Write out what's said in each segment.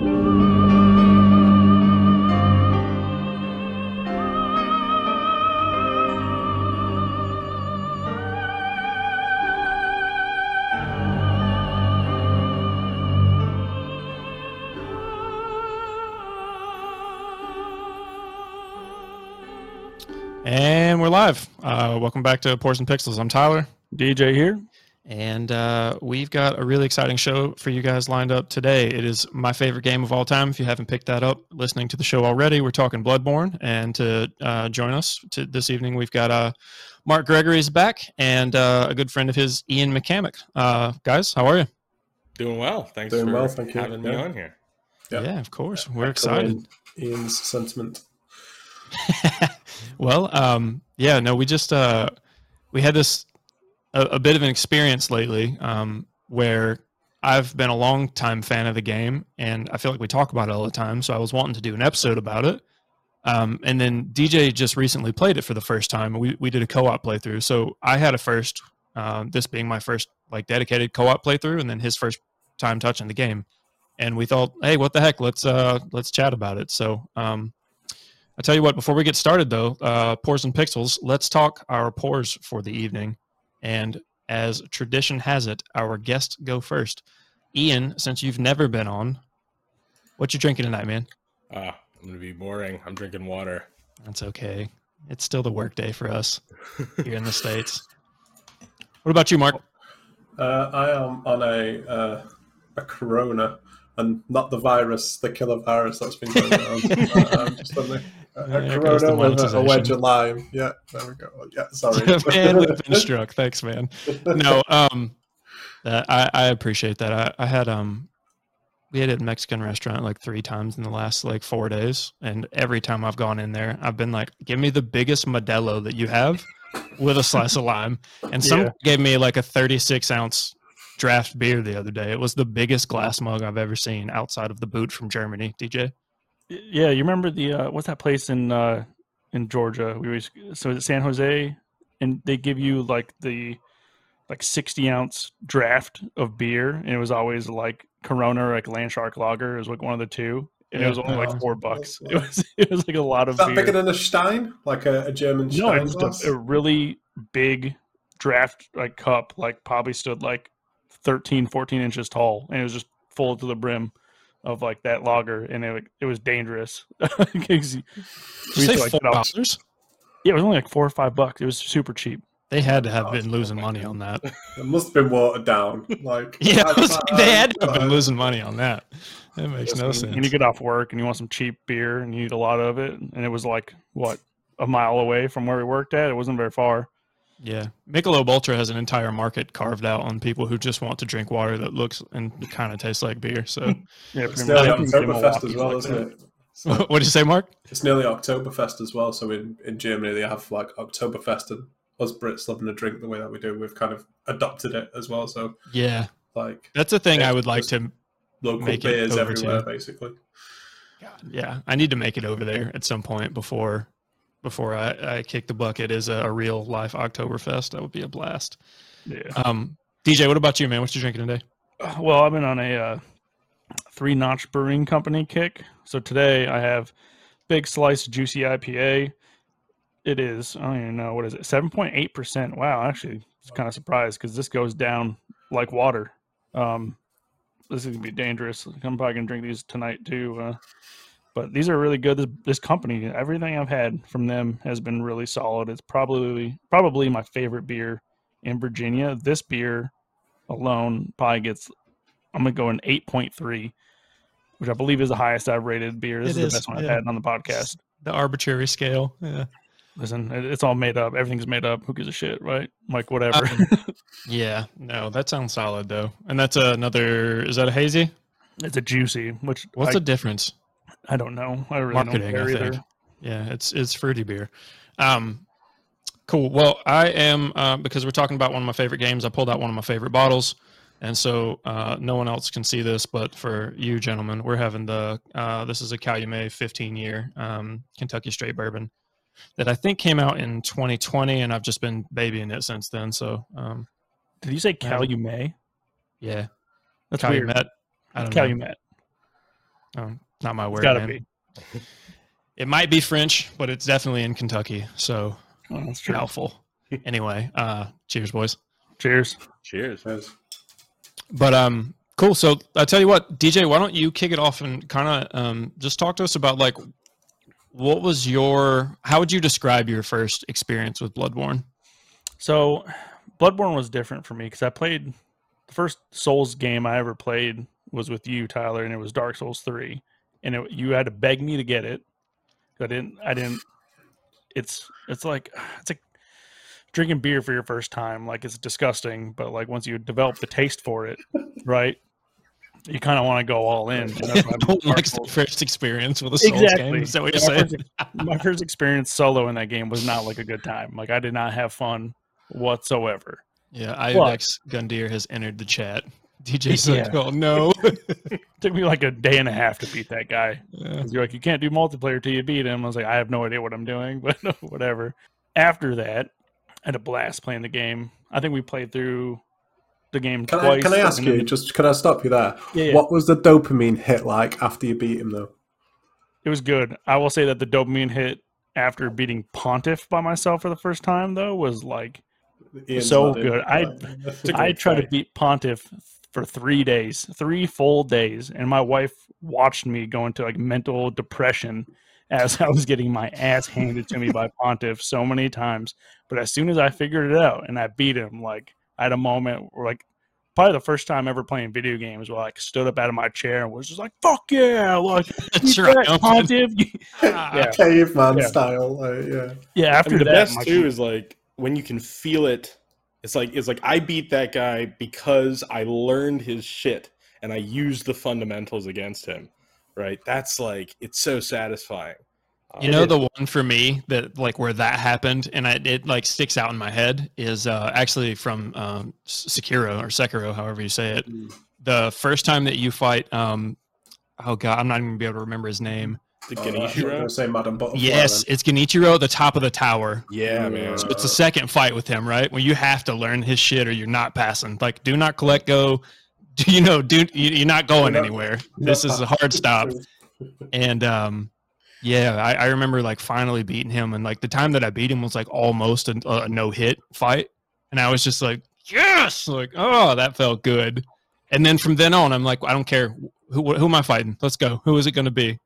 And we're live. Uh, welcome back to Pours and Pixels. I'm Tyler, DJ here. And uh, we've got a really exciting show for you guys lined up today. It is my favorite game of all time. If you haven't picked that up, listening to the show already, we're talking Bloodborne. And to uh, join us to this evening, we've got uh, Mark Gregory's back and uh, a good friend of his, Ian McCamant. Uh, guys, how are you? Doing well. Thanks Doing for well, thank you. having me Yeah. on here. Yeah. Yeah, of course. We're excited. Echoing Ian's sentiment. well, um, yeah, no, we just uh, we had this a, a bit of an experience lately um, where I've been a long time fan of the game, and I feel like we talk about it all the time. So I was wanting to do an episode about it, um, and then DJ just recently played it for the first time. We we did a co-op playthrough, so I had a first. Um, this being my first like dedicated co-op playthrough, and then his first time touching the game, and we thought, hey, what the heck? Let's uh let's chat about it. So um, I tell you what, before we get started though, uh, Pours and Pixels, let's talk our pores for the evening. And as tradition has it, our guests go first. Ian, since you've never been on, what you drinking tonight, man? Ah, I'm gonna be boring. I'm drinking water. That's okay. It's still the work day for us here in the States. What about you, Mark? Uh, I am on a uh, a corona and not the virus, the killer virus that's been going around. uh, I'm just on a, the corona with a, a wedge of lime. Yeah, there we go. Yeah, sorry. man, we've been struck. Thanks, man. no, um, that I, I appreciate that. I, I had um, we had a Mexican restaurant like three times in the last like four days, and every time I've gone in there, I've been like, "Give me the biggest Modelo that you have, with a slice of lime." And some Yeah. gave me like a thirty-six ounce draft beer the other day. It was the biggest glass mug I've ever seen outside of the boot from Germany. DJ, Yeah, you remember the uh, what's that place in uh, in Georgia? We was so is it San Jose, and they give you like the like sixty ounce draft of beer, and it was always like Corona or like Landshark Lager. It was like one of the two, and it was only Oh. like four bucks. It was it was like a lot of Is that beer. bigger than a Stein? Like a, a German no, Stein it's a, a really big draft like cup, like probably stood like 13, 14 inches tall, and it was just full to the brim of like that lager, and it it was dangerous. you- Did we you say to, like, four dollars? yeah, it was only like four or five bucks. It was super cheap. They had to have Oh, been losing money on that. It must have been watered down. Like Yeah, was like, they had to have been losing money on that. That makes no sense. And you get off work and you want some cheap beer and you need a lot of it, and it was like what a mile away from where we worked at. It wasn't very far. Yeah, Michelob Ultra has an entire market carved out on people who just want to drink water that looks and kind of tastes like beer. So, hmm. Yeah, It's pretty nearly much. much. Give 'em a Oktoberfest as well, like isn't it? So what did you say, Mark? it's nearly Oktoberfest as well. So in, in Germany they have like Oktoberfest and us Brits loving to drink the way that we do. We've kind of adopted it as well. So Yeah, like that's a thing I would like to. local Make it beers over everywhere, to- basically. Yeah, I need to make it over there at some point before before I, I kick the bucket is a, a real life Oktoberfest. That would be a blast. Yeah. Um, DJ, what about you, man? What you drinking today? Well, I've been on a uh, three notch brewing company kick. So today I have Big Slice Juicy IPA. It is, I don't even know, what is it? 7.8%. Wow, actually, it's kind of surprised because this goes down like water. Um, this is going to be dangerous. I'm probably going to drink these tonight too. Uh, but these are really good. This, this company, everything I've had from them has been really solid. It's probably probably my favorite beer in Virginia. This beer alone probably gets I'm gonna go an eight point three, which I believe is the highest I've rated beer. This is is, the best one yeah. I've had on the podcast. The arbitrary scale. Yeah. Listen, it's all made up. Everything's made up. Who gives a shit, right? Like whatever. Um, Yeah. No, that sounds solid though. And that's another. Is that a hazy? it's a juicy, which What's I, the difference? I don't know. I really marketing, don't care either. Yeah, it's it's fruity beer. Um, cool. Well, I am uh, because we're talking about one of my favorite games. I pulled out one of my favorite bottles, and so uh, no one else can see this, but for you gentlemen, we're having the uh, this is a Calumet 15 year um, Kentucky straight bourbon that I think came out in 2020, and I've just been babying it since then. So um, Did you say. Calumet? yeah, That's weird. Calumet. I don't know. Calumet. Um, not my It's word, gotta man. be. It might be French, but it's definitely in Kentucky. So Oh, that's true. doubtful. anyway, uh, cheers, boys. Cheers. Cheers. Yes. But um, cool. So I tell you what, DJ, why don't you kick it off and kind of um, just talk to us about like what was your how would you describe your first experience with Bloodborne? So, Bloodborne was different for me because I played the first Souls game I ever played was with you, Tyler, and it was Dark Souls three, and it, you had to beg me to get it. I didn't. I didn't. It's it's like it's like drinking beer for your first time. Like it's disgusting, but like once you develop the taste for it, right? You kind of want to go all in. and that's what I No did with one Dark likes the first experience with a Souls Exactly. game. Is that what you're my, saying? first, my first experience solo in that game was not like a good time. Like I did not have fun whatsoever. Yeah, Iudex Gundyr has entered the chat. DJ's like, Yeah. oh no. took me like a day and a half to beat that guy. Yeah. 'Cause You're like, you can't do multiplayer till you beat him. I was like, I have no idea what I'm doing, but whatever. After that, I had a blast playing the game. I think we played through the game Can I twice. can I ask you? then- Just can I stop you there? Yeah, yeah. What was the dopamine hit like after you beat him though? It was good. I will say that the dopamine hit after beating Pontiff by myself for the first time, though, was like Ian's So good. I- It's a I tried to beat Pontiff for three days, three full days, and my wife watched me go into like mental depression as I was getting my ass handed to me by Pontiff so many times. But as soon as I figured it out and I beat him, like I had a moment where like probably the first time ever playing video games where I like stood up out of my chair and was just like, "Fuck yeah!" Like That's "You right. bet, Pontiff. Ah, Yeah. caveman Yeah. style. Like, yeah. yeah. I After mean, the that, best my- too is like when you can feel it. It's like it's like I beat that guy because I learned his shit and I used the fundamentals against him. Right? That's like it's so satisfying. You know the one for me that like where that happened and I, it like sticks out in my head is uh, actually from um, Sekiro or Sekiro, however you say it. Mm. The first time that you fight, um, oh god, I'm not even gonna be able to remember his name. The Oh, I was gonna Genichiro. say Madam Butterfly. yes, then. it's Genichiro at the top of the tower. Yeah, man. So it's the second fight with him, right? When you have to learn his shit or you're not passing. Like, do not collect go. Do you know? Do you- you're not going You're not- anywhere. This is a hard stop. And um, yeah, I, I remember like finally beating him, and like the time that I beat him was like almost a, a no hit fight, and I was just like, yes, like oh, that felt good. And then from then on, I'm like, I don't care who who am I fighting? Let's go. Who is it going to be?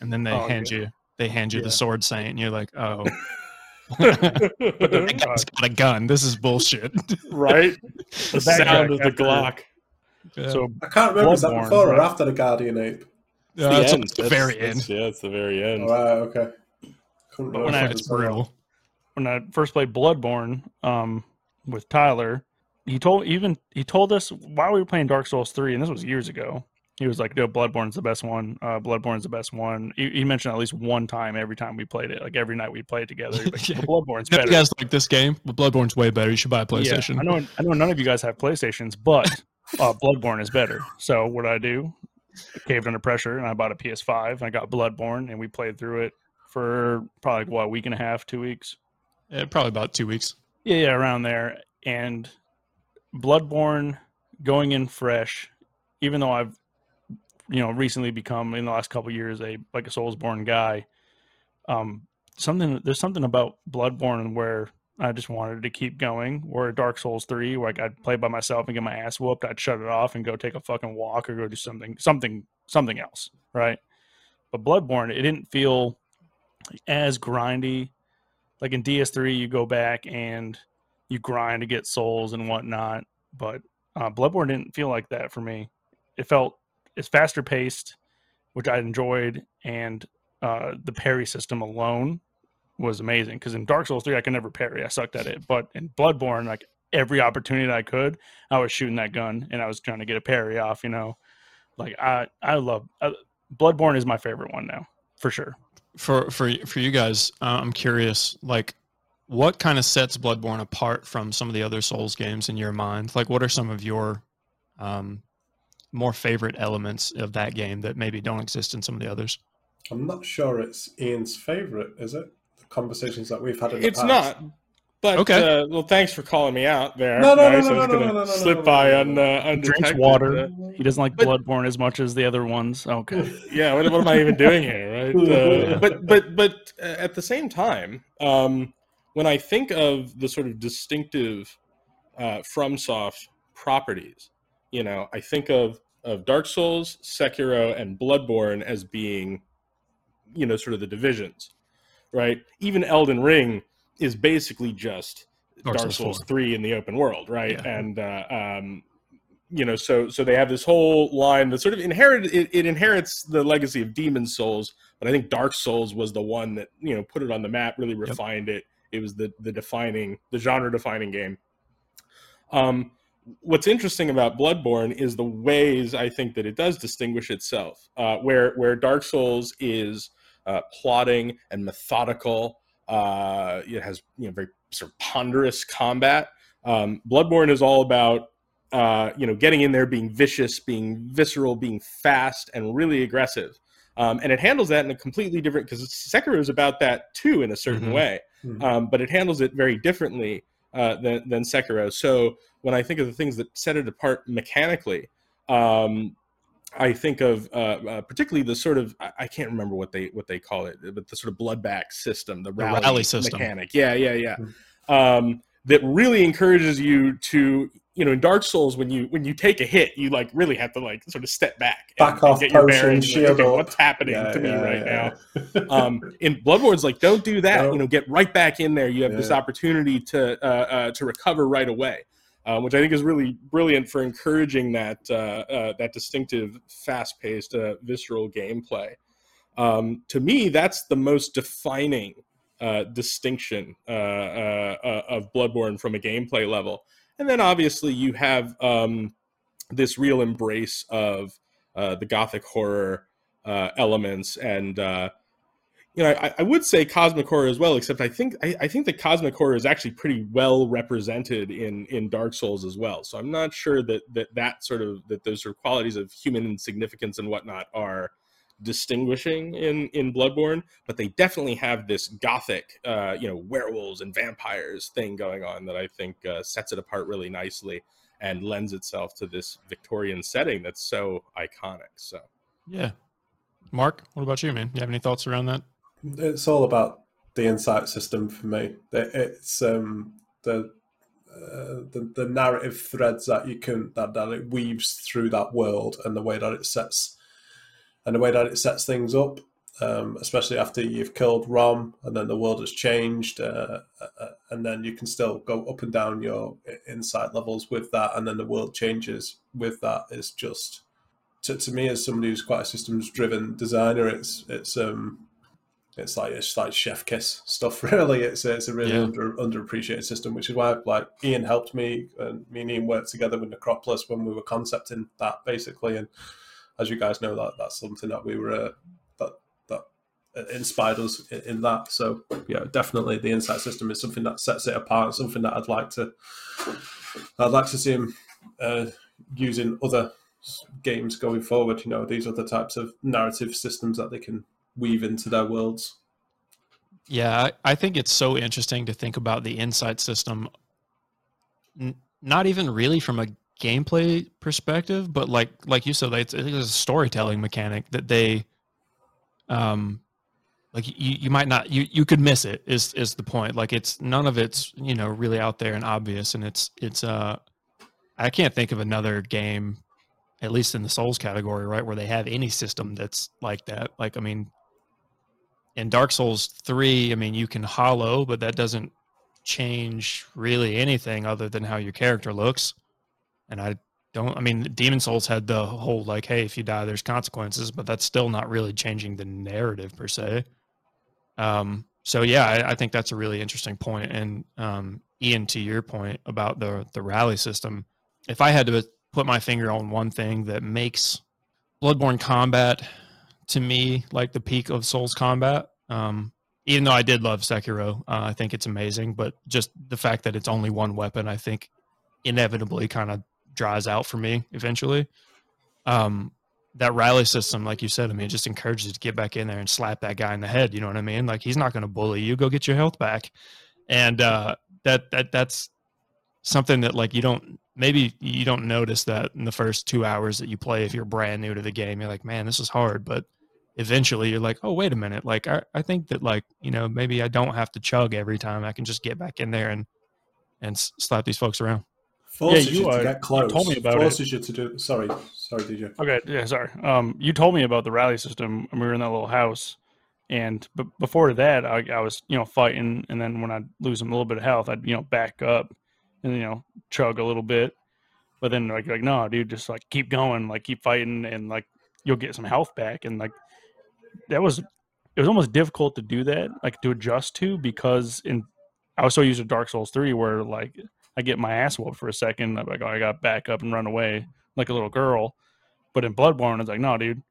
And then they Oh, hand you they hand you Yeah. the sword saint, and you're like, oh, God. that guy's got a gun. This is bullshit. right? The sound guy of the Glock. Yeah. So I can't remember. Is that Bloodborne, before or after the Guardian Ape? Yeah, the that's end. the That's- very that's- end. Yeah, it's the very end. Oh, right, okay. Couldn't But when I- It's was brutal. when I first played Bloodborne um, with Tyler, he told even he told us while we were playing Dark Souls three, and this was years ago. He was like, "No, Bloodborne's the best one. Uh, Bloodborne's the best one." He, he mentioned at least one time every time we played it, like every night we played together. Like, Yeah. "Well, Bloodborne's You better. guys like this game? But Bloodborne's way better. You should buy a PlayStation. Yeah, I know. I know none of you guys have PlayStations, but uh, Bloodborne is better. So what I do? I caved under pressure, and I bought a PS5. I got Bloodborne, and we played through it for probably like, what a week and a half, two weeks. Yeah, probably about two weeks. Yeah, yeah, around there. And Bloodborne going in fresh, even though I've you know recently become in the last couple years a like a Soulsborne guy. Um, something there's something about Bloodborne where I just wanted to keep going. Where Dark Souls three, where like I'd play by myself and get my ass whooped, I'd shut it off and go take a fucking walk or go do something something something else, right? But Bloodborne, it didn't feel as grindy. Like in DS3, you go back and you grind to get souls and whatnot. But uh, Bloodborne didn't feel like that for me. It felt it's faster paced, which I enjoyed, and uh, the parry system alone was amazing. Because in Dark Souls 3, I could never parry; I sucked at it. But in Bloodborne, like every opportunity that I could, I was shooting that gun and I was trying to get a parry off. You know, like I I love uh, Bloodborne is my favorite one now for sure. For for for you guys, uh, I'm curious. Like, what kind of sets Bloodborne apart from some of the other Souls games in your mind? Like, what are some of your um, more favorite elements of that game that maybe don't exist in some of the others? I'm not sure it's Ian's favourite, is it? The conversations that we've had in the It's past. not, But Okay. uh, well, thanks for calling me out there. No, no, no, Nice. no, I was no, no, gonna no, no, no, slip no, by no, un, no, uh, drinks water. He doesn't like But- Bloodborne as much as the other ones. Okay. yeah, what, what am I even doing here, right? Uh, but but but uh, at the same time, um, when I think of the sort of distinctive uh, FromSoft properties, you know, I think of of Dark Souls, Sekiro, and Bloodborne as being, you know, sort of the divisions, right? Even Elden Ring is basically just Dark Dark, Souls Souls 4. three in the open world, right? Yeah. And uh, um, you know, so so they have this whole line that sort of inherit it, it inherits the legacy of Demon Souls, but I think Dark Souls was the one that you know put it on the map, really refined it. It was the the defining the genre defining game. Um, what's interesting about Bloodborne is the ways I think that it does distinguish itself. Uh, where where Dark Souls is uh, plotting and methodical, uh, it has you know very sort of ponderous combat. Um, Bloodborne is all about uh, you know getting in there, being vicious, being visceral, being fast, and really aggressive. Um, and it handles that in a completely different because Sekiro is about that too in a certain Mhm. way, Mhm. um, but it handles it very differently uh, than than Sekiro. So when I think of the things that set it apart mechanically, um, I think of uh, uh, particularly the sort of I, I can't remember what they what they call it, but the sort of bloodback system, the rally, rally system. mechanic. Yeah, yeah, yeah. Um, that really encourages you to you know in Dark Souls when you when you take a hit, you like really have to like sort of step back, and- Back and off, get your bearings. and, shield okay, what's happening Yeah, to me yeah, right now? yeah. um, in Bloodborne's like, don't do that. No. You know, get right back in there. You have this opportunity to uh, uh, to recover right away, um, which I think is really brilliant for encouraging that uh, uh, that distinctive, fast paced, uh, visceral gameplay. Um, to me, that's the most defining uh, distinction uh, uh, uh, of Bloodborne from a gameplay level. And then obviously you have um, this real embrace of uh, the gothic horror uh, elements and uh, you know I, I would say cosmic horror as well except i think I, I think the cosmic horror is actually pretty well represented in in dark souls as well. So i'm not sure that that that sort of that those sort of qualities of human insignificance and whatnot are distinguishing in in bloodborne but they definitely have this gothic uh you know werewolves and vampires thing going on that i think uh, sets it apart really nicely and lends itself to this victorian setting that's so iconic so Yeah. Mark, what about you, man? You have any thoughts around that? it's all about the insight system for me. It's um, the, uh, the the narrative threads that you can that, that it weaves through that world and the way that it sets and the way that it sets things up. Um, especially after you've killed Rom and then the world has changed, uh, uh, and then you can still go up and down your insight levels with that, and then the world changes with that. Is just to, to me as somebody who's quite a systems driven designer, it's it's um it's like it's like chef kiss stuff. Really, it's a, it's a really Yeah. under underappreciated system, which is why like Ian helped me and me and Ian worked together with Necropolis when we were concepting that basically. And as you guys know, that that's something that we were uh, that that inspired us in, in that. So yeah, definitely the insight system is something that sets it apart. Something that I'd like to I'd like to see him uh, using other games going forward. You know, these the types of narrative systems that they can weave into their worlds. Yeah, I, I think it's so interesting to think about the insight system, n- not even really from a gameplay perspective, but like like you said, it's, it's a storytelling mechanic that they, um, like you, you might not you you could miss it is is the point. Like it's none of it's you know really out there and obvious, and it's it's uh, I can't think of another game, at least in the Souls category, right, where they have any system that's like that. Like I mean, in Dark Souls 3, I mean, you can hollow, but that doesn't change really anything other than how your character looks. And I don't, I mean, Demon Souls had the whole like, hey, if you die, there's consequences, but that's still not really changing the narrative per se. Um, so yeah, I, I think that's a really interesting point. And um, Ian, to your point about the the rally system, if I had to put my finger on one thing that makes Bloodborne combat to me like the peak of Souls combat. Um, even though I did love Sekiro, uh, I think it's amazing. But just the fact that it's only one weapon, I think, inevitably kind of dries out for me eventually. Um, that rally system, like you said, I mean, just encourages you to get back in there and slap that guy in the head. You know what I mean? Like he's not going to bully you. Go get your health back. And uh, that that that's something that like you don't maybe you don't notice that in the first two hours that you play if you're brand new to the game. You're like, man, this is hard, but eventually you're like, oh wait a minute, like I, I think that like you know maybe I don't have to chug every time. I can just get back in there and and slap these folks around. Forces you you, are- to get close. told me about it. Forces you to do. Sorry, sorry, did you? Okay, yeah, sorry. Um, you told me about the rally system, and we were in that little house. And but before that, I, I was you know fighting, and then when I'd lose a little bit of health, I'd you know back up and you know chug a little bit. But then like like no, dude, just like keep going, like keep fighting, and like you'll get some health back. And like that was it was almost difficult to do that, like to adjust to, because in I was so used to Dark Souls three, where like I get my ass whooped for a second, I'm like oh, I got back up and run away like a little girl. But in Bloodborne, it's like, no, dude,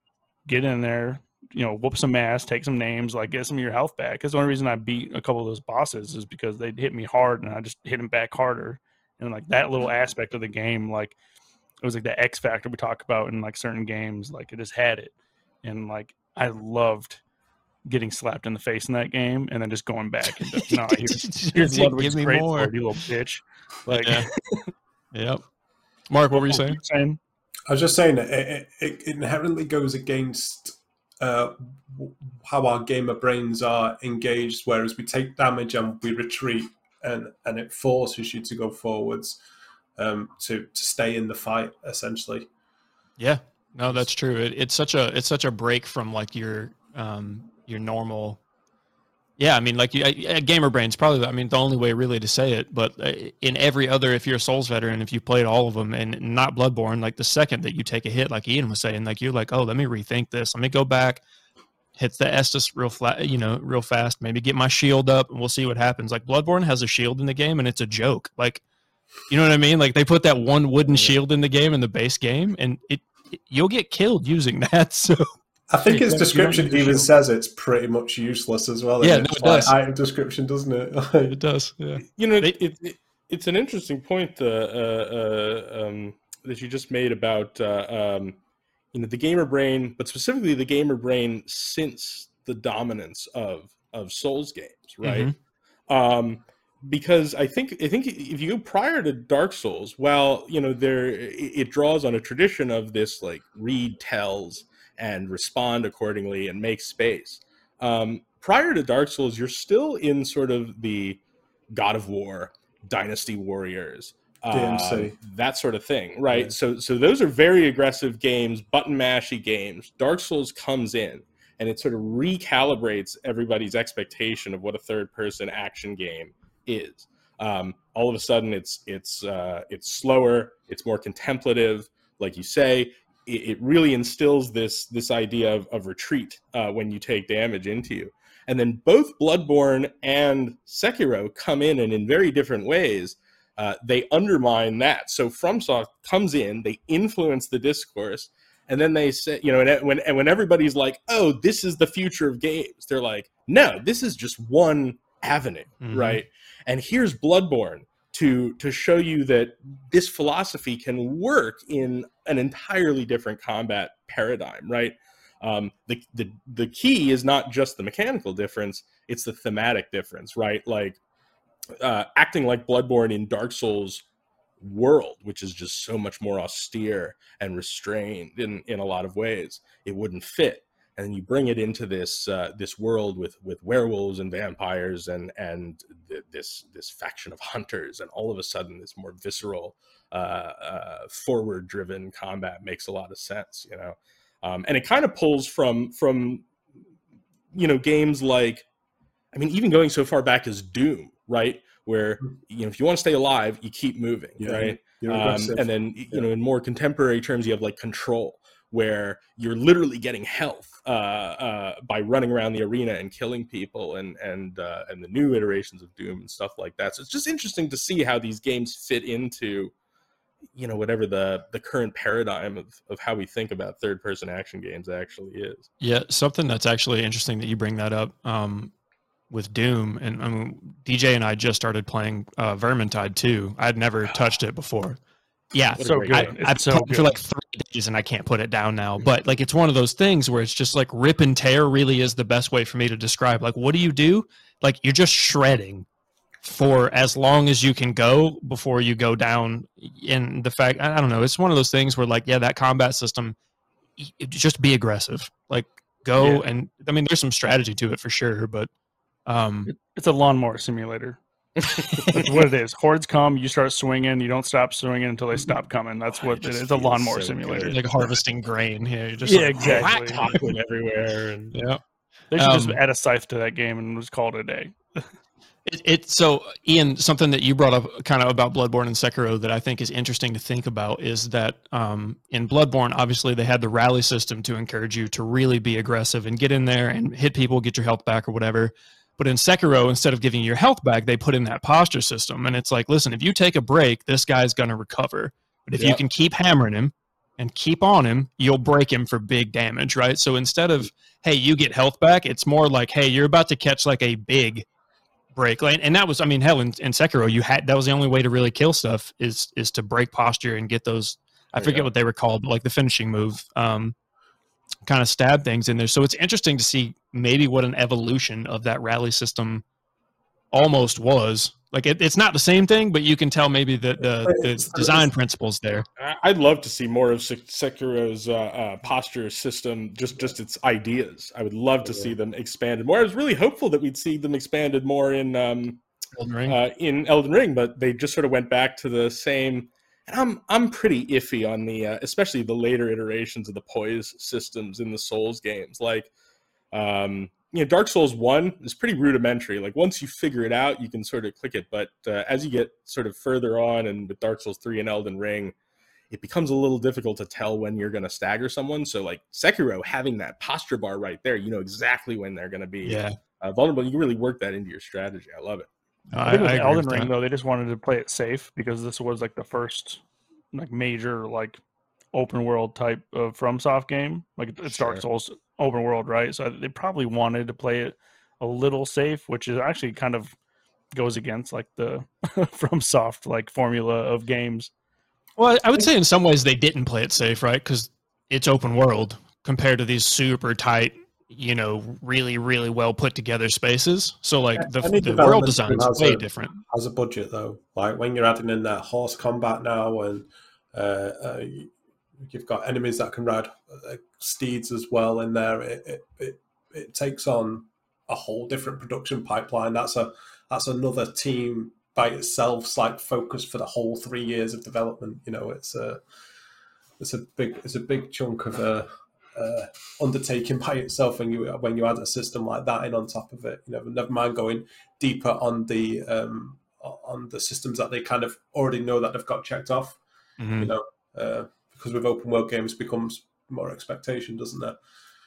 get in there, you know, whoop some ass, take some names, like get some of your health back. Because the only reason I beat a couple of those bosses is because they hit me hard and I just hit them back harder. And like that little aspect of the game, like it was like the X factor we talk about in like certain games, like it just had it. And like I loved getting slapped in the face in that game and then just going back and just, no, here's, here's Give Ludwig's me great more. sword, you little bitch. Like Yeah. Yep. Mark, what were you saying? saying? I was just saying that it, it, it inherently goes against uh, how our gamer brains are engaged. Whereas we take damage and we retreat, and and it forces you to go forwards um, to to stay in the fight. Essentially, Yeah, no, that's true. It, it's such a it's such a break from like your um your normal. Yeah, I mean, like you, gamer brains probably. I mean, the only way really to say it, but uh, in every other, if you're a Souls veteran, if you played all of them and not Bloodborne, like the second that you take a hit, like Ian was saying, like you're like, oh, let me rethink this. Let me go back, hit the Estus real flat, you know, real fast. Maybe get my shield up, and we'll see what happens. Like Bloodborne has a shield in the game, and it's a joke. Like, you know what I mean? Like they put that one wooden shield in the game in the base game, and it you'll get killed using that. So I think Yeah, its description even says it's pretty much useless as well. Yeah, no, it does. Item description, doesn't it? it does. Yeah. You know, They- it, it, it's an interesting point uh, uh, uh, um, that you just made about uh, um, you know the gamer brain, but specifically the gamer brain since the dominance of of Souls games, right? Um, because I think I think if you go prior to Dark Souls, well, you know there it, it draws on a tradition of this like read tells and respond accordingly and make space. Um, prior to Dark Souls, you're still in sort of the God of War, Dynasty Warriors, um, that sort of thing, right? Yeah. So, so those are very aggressive games, button mashy games. Dark Souls comes in and it sort of recalibrates everybody's expectation of what a third-person action game is. Um, all of a sudden, it's it's uh, it's slower, it's more contemplative, like you say. It, it really instills this this idea of, of retreat uh, when you take damage into you. And then both Bloodborne and Sekiro come in and in very different ways. Uh, they undermine that. So FromSoft comes in, they influence the discourse, and then they say, you know, and when and when everybody's like, "Oh, this is the future of games," they're like, "No, this is just one avenue, Mhm. right?" And here's Bloodborne to to show you that this philosophy can work in an entirely different combat paradigm, right? Um, the, the the key is not just the mechanical difference; it's the thematic difference, right? Like uh, acting like Bloodborne in Dark Souls world, which is just so much more austere and restrained in in a lot of ways, it wouldn't fit. And you bring it into this uh, this world with with werewolves and vampires and and th- this this faction of hunters, and all of a sudden this more visceral, uh, uh, forward driven combat makes a lot of sense, you know. Um, and it kind of pulls from from you know games like I mean, even going so far back as Doom, right? Where you know, if you want to stay alive, you keep moving, Yeah, right? Um, and then you Yeah. know, in more contemporary terms, you have like Control, where you're literally getting health uh, uh, by running around the arena and killing people, and and uh, and the new iterations of Doom and stuff like that. So it's just interesting to see how these games fit into you know whatever the the current paradigm of, of how we think about third person action games actually is Yeah, something that's actually interesting that you bring that up um, with Doom, and I mean, DJ and I just started playing uh, Vermintide 2. I'd never touched it before. Yeah, so good. I, I've so played good. for like three days and I can't put it down now. But like, it's one of those things where it's just like rip and tear. Really, is the best way for me to describe. Like, what do you do? Like, you're just shredding for as long as you can go before you go down. In the fact, I I don't know, it's one of those things where like, yeah, that combat system, just be aggressive. Like go Yeah. and I mean, there's some strategy to it for sure, but um, It's a lawnmower simulator. That's what it is. Hordes come, you start swinging, you don't stop swinging until they stop coming. That's what it it is. It's a lawnmower so simulator. good. like harvesting grain here. You're just Yeah, like, exactly. chocolate everywhere and Yeah. They should just Um, add a scythe to that game and just call it a day. It, it so Ian, something that you brought up kind of about Bloodborne and Sekiro that I think is interesting to think about is that um, in Bloodborne, obviously they had the rally system to encourage you to really be aggressive and get in there and hit people, get your health back or whatever. But in Sekiro, instead of giving you your health back, they put in that posture system, and it's like, listen, if you take a break, this guy's going to recover. But if you can keep hammering him and keep on him, you'll break him for big damage, right? So instead of hey, you get health back, it's more like hey, you're about to catch like a big break like and that was i mean hell in, in sekiro you had that was the only way to really kill stuff is is to break posture and get those i forget Yeah. what they were called but like the finishing move um kind of stab things in there so it's interesting to see maybe what an evolution of that rally system almost was like it, it's not the same thing but you can tell maybe the the, the design principles there I- I'd love to see more of Sek- Sekiro's uh, uh, posture system, just just its ideas. I would love to see them expanded more. I was really hopeful that we'd see them expanded more in um, Elden Ring. uh, in Elden Ring, but they just sort of went back to the same. And I'm I'm pretty iffy on the, uh, especially the later iterations of the poise systems in the Souls games. Like, um, you know, Dark Souls One is pretty rudimentary. Like once you figure it out, you can sort of click it. But uh, as you get sort of further on, and with Dark Souls Three and Elden Ring, it becomes a little difficult to tell when you're going to stagger someone. So like Sekiro, having that posture bar right there, you know exactly when they're going to be yeah uh, vulnerable. You can really work that into your strategy. I love it. I, I think with I Elden Ring that. though, they just wanted to play it safe because this was like the first like major like open world type of FromSoft game. Like it's Dark Souls open world, right? So they probably wanted to play it a little safe, which is actually kind of goes against like the from soft like formula of games. Well, I would say in some ways they didn't play it safe, right? Because it's open world compared to these super tight, you know, really, really well put together spaces. So, like the, the world design is has way a- different. has a budget though. Like when you're adding in that horse combat now, and uh, uh, you- you've got enemies that can ride uh, steeds as well in there. It, it it it takes on a whole different production pipeline. That's a that's another team by itself, like focused for the whole three years of development. You know, it's a it's a big it's a big chunk of a. Uh, undertaking by itself when you when you add a system like that in on top of it, you know, never mind going deeper on the um, on the systems that they kind of already know that they've got checked off. Mhm. You know, uh, because with open world games becomes more expectation, doesn't there?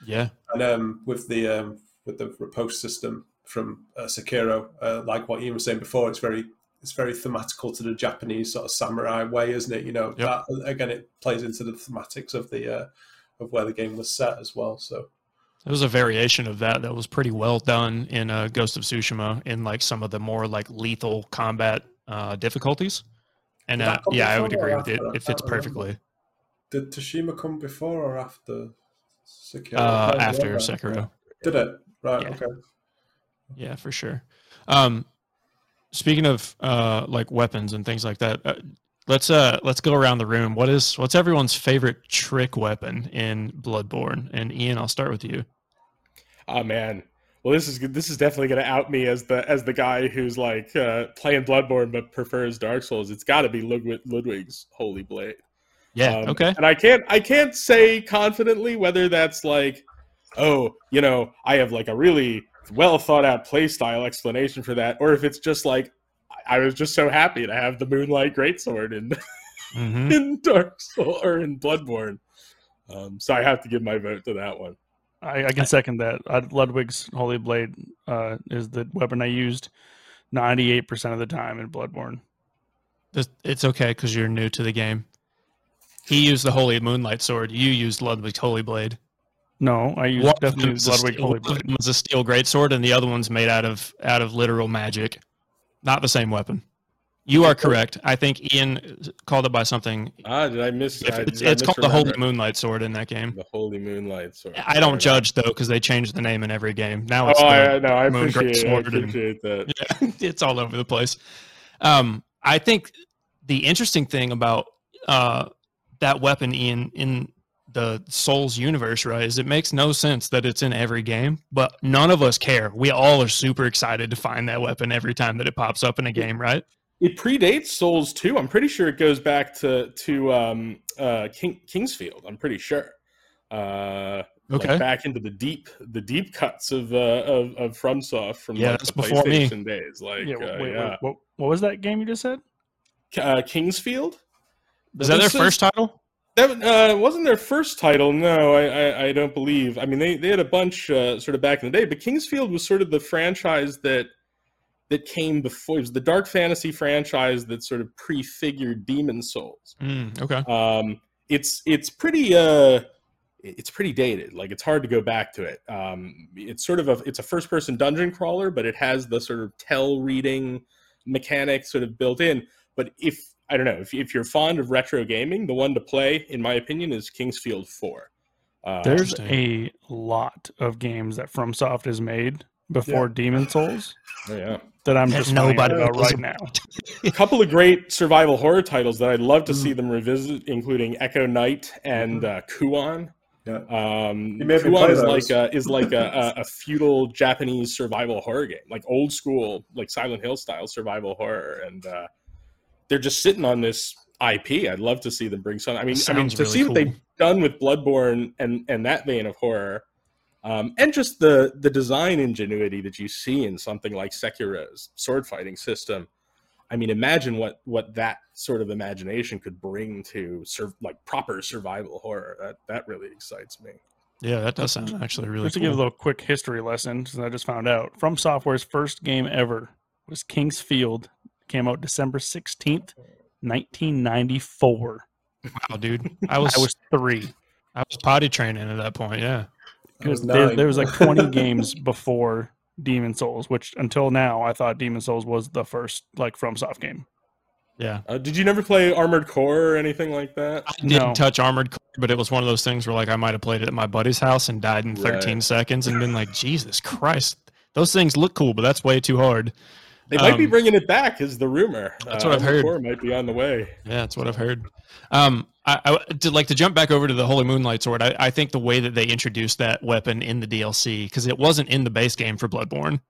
Yeah. And um, with the um, with the repost system from uh, Sekiro, uh, like what Ian was saying before, it's very it's very thematical to the Japanese sort of samurai way, isn't it? You know, Yep. that again, it plays into the thematics of the uh, of where the game was set as well. So There was a variation of that that was pretty well done in uh, Ghost of Tsushima in like some of the more like lethal combat uh, difficulties. And uh, yeah, I would agree with it. It fits perfectly did Tsushima come before or after Sekiro? uh, after remember. Sekiro. Did it? Right. Yeah. Okay. Yeah, for sure. Um, speaking of uh, like weapons and things like that, uh, let's uh let's go around the room. What is what's everyone's favorite trick weapon in Bloodborne? And Ian, I'll start with you. Oh man. Well, this is this is definitely going to out me as the as the guy who's like uh, playing Bloodborne but prefers Dark Souls. It's got to be Ludwig, Ludwig's Holy Blade. Yeah. Um, okay. And I can't I can't say confidently whether that's like, oh, you know, I have like a really well thought out play style explanation for that, or if it's just like I I was just so happy to have the Moonlight Greatsword in hmm in Dark Souls or in Bloodborne. Um, so I have to give my vote to that one. I, I can second that. I, Ludwig's Holy Blade uh, is the weapon I used 98% of the time in Bloodborne. It's okay because you're new to the game. He used the Holy Moonlight Sword. You used Ludwig's Holy Blade. No, I used One of definitely them used is Ludwig steel- Holy one Blade. them was a steel greatsword, and the other one's made out of out of literal magic. Not the same weapon. You are correct. I think Ian called it by something. Ah, did I miss? I- It's, did I it's called the Holy? Moonlight Sword in that game. The Holy Moonlight Sword. I don't judge though because they changed the name in every game. Now Oh, it's the, I, no, I Moon Great appreciate, I Sword and- appreciate that. yeah, it's all over the place. Um, I think the interesting thing about uh, that weapon in in the Souls universe, right, is it makes no sense that it's in every game, but none of us care. We all are super excited to find that weapon every time that it pops up in a game, right? It predates Souls too. I'm pretty sure it goes back to to um, uh, King, King's Field. I'm pretty sure. Uh, like Okay. back into the deep the deep cuts of uh, of, of FromSoft from Yeah, like, that's the before me. PlayStation days. Like Yeah, uh, wait, yeah. wait, what, what was that game you just said? Uh, King's Field. Is that their first title? That uh, wasn't their first title. No, I, I, I don't believe. I mean, they, they had a bunch uh, sort of back in the day, but King's Field was sort of the franchise that that came before. It was the dark fantasy franchise that sort of prefigured Demon Souls. Mm, okay. Um, it's it's pretty uh, it's pretty dated. Like it's hard to go back to it. Um, it's sort of a it's a first person dungeon crawler, but it has the sort of tell reading mechanic sort of built in. But if I don't know if, if you're fond of retro gaming, the one to play, in my opinion, is King's Field Four. Uh, There's a lot of games that FromSoft has made before Demon Souls oh, yeah, that I'm just finding out nobody about right now. a couple of great survival horror titles that I'd love to Mm. see them revisit, including Echo Night and uh, Kuon. Yeah. Um, You made me Kuon is like a, is like a, a, a feudal Japanese survival horror game, like old school, like Silent Hill style survival horror, and uh, they're just sitting on this IP. I'd love to see them bring some. I mean, I mean to really see what they've done with Bloodborne and and that vein of horror, um, and just the the design ingenuity that you see in something like Sekiro's sword fighting system. I mean, imagine what what that sort of imagination could bring to sur- like proper survival horror. That that really excites me. Yeah, that does sound actually really Just to cool. give a little quick history lesson, since I just found out, From Software's first game ever was King's Field. Came out December 16th, 1994. wow, dude. I was I was three. I was potty training at that point. Yeah. I was There, there was like 20 games before Demon Souls, which until now I thought Demon Souls was the first like FromSoft game. Yeah. Uh, did you never play Armored Core or anything like that? I didn't No. touch Armored Core, but it was one of those things where like I might have played it at my buddy's house and died in 13 Right. seconds and been like, Jesus Christ. Those things look cool, but that's way too hard. They might be Um, bringing it back, is the rumor. That's Uh, what I've heard. Might be on the way. Yeah, that's what I've heard. Um, I, I to like to jump back over to the Holy Moonlight Sword. I, I think the way that they introduced that weapon in the DLC because it wasn't in the base game for Bloodborne,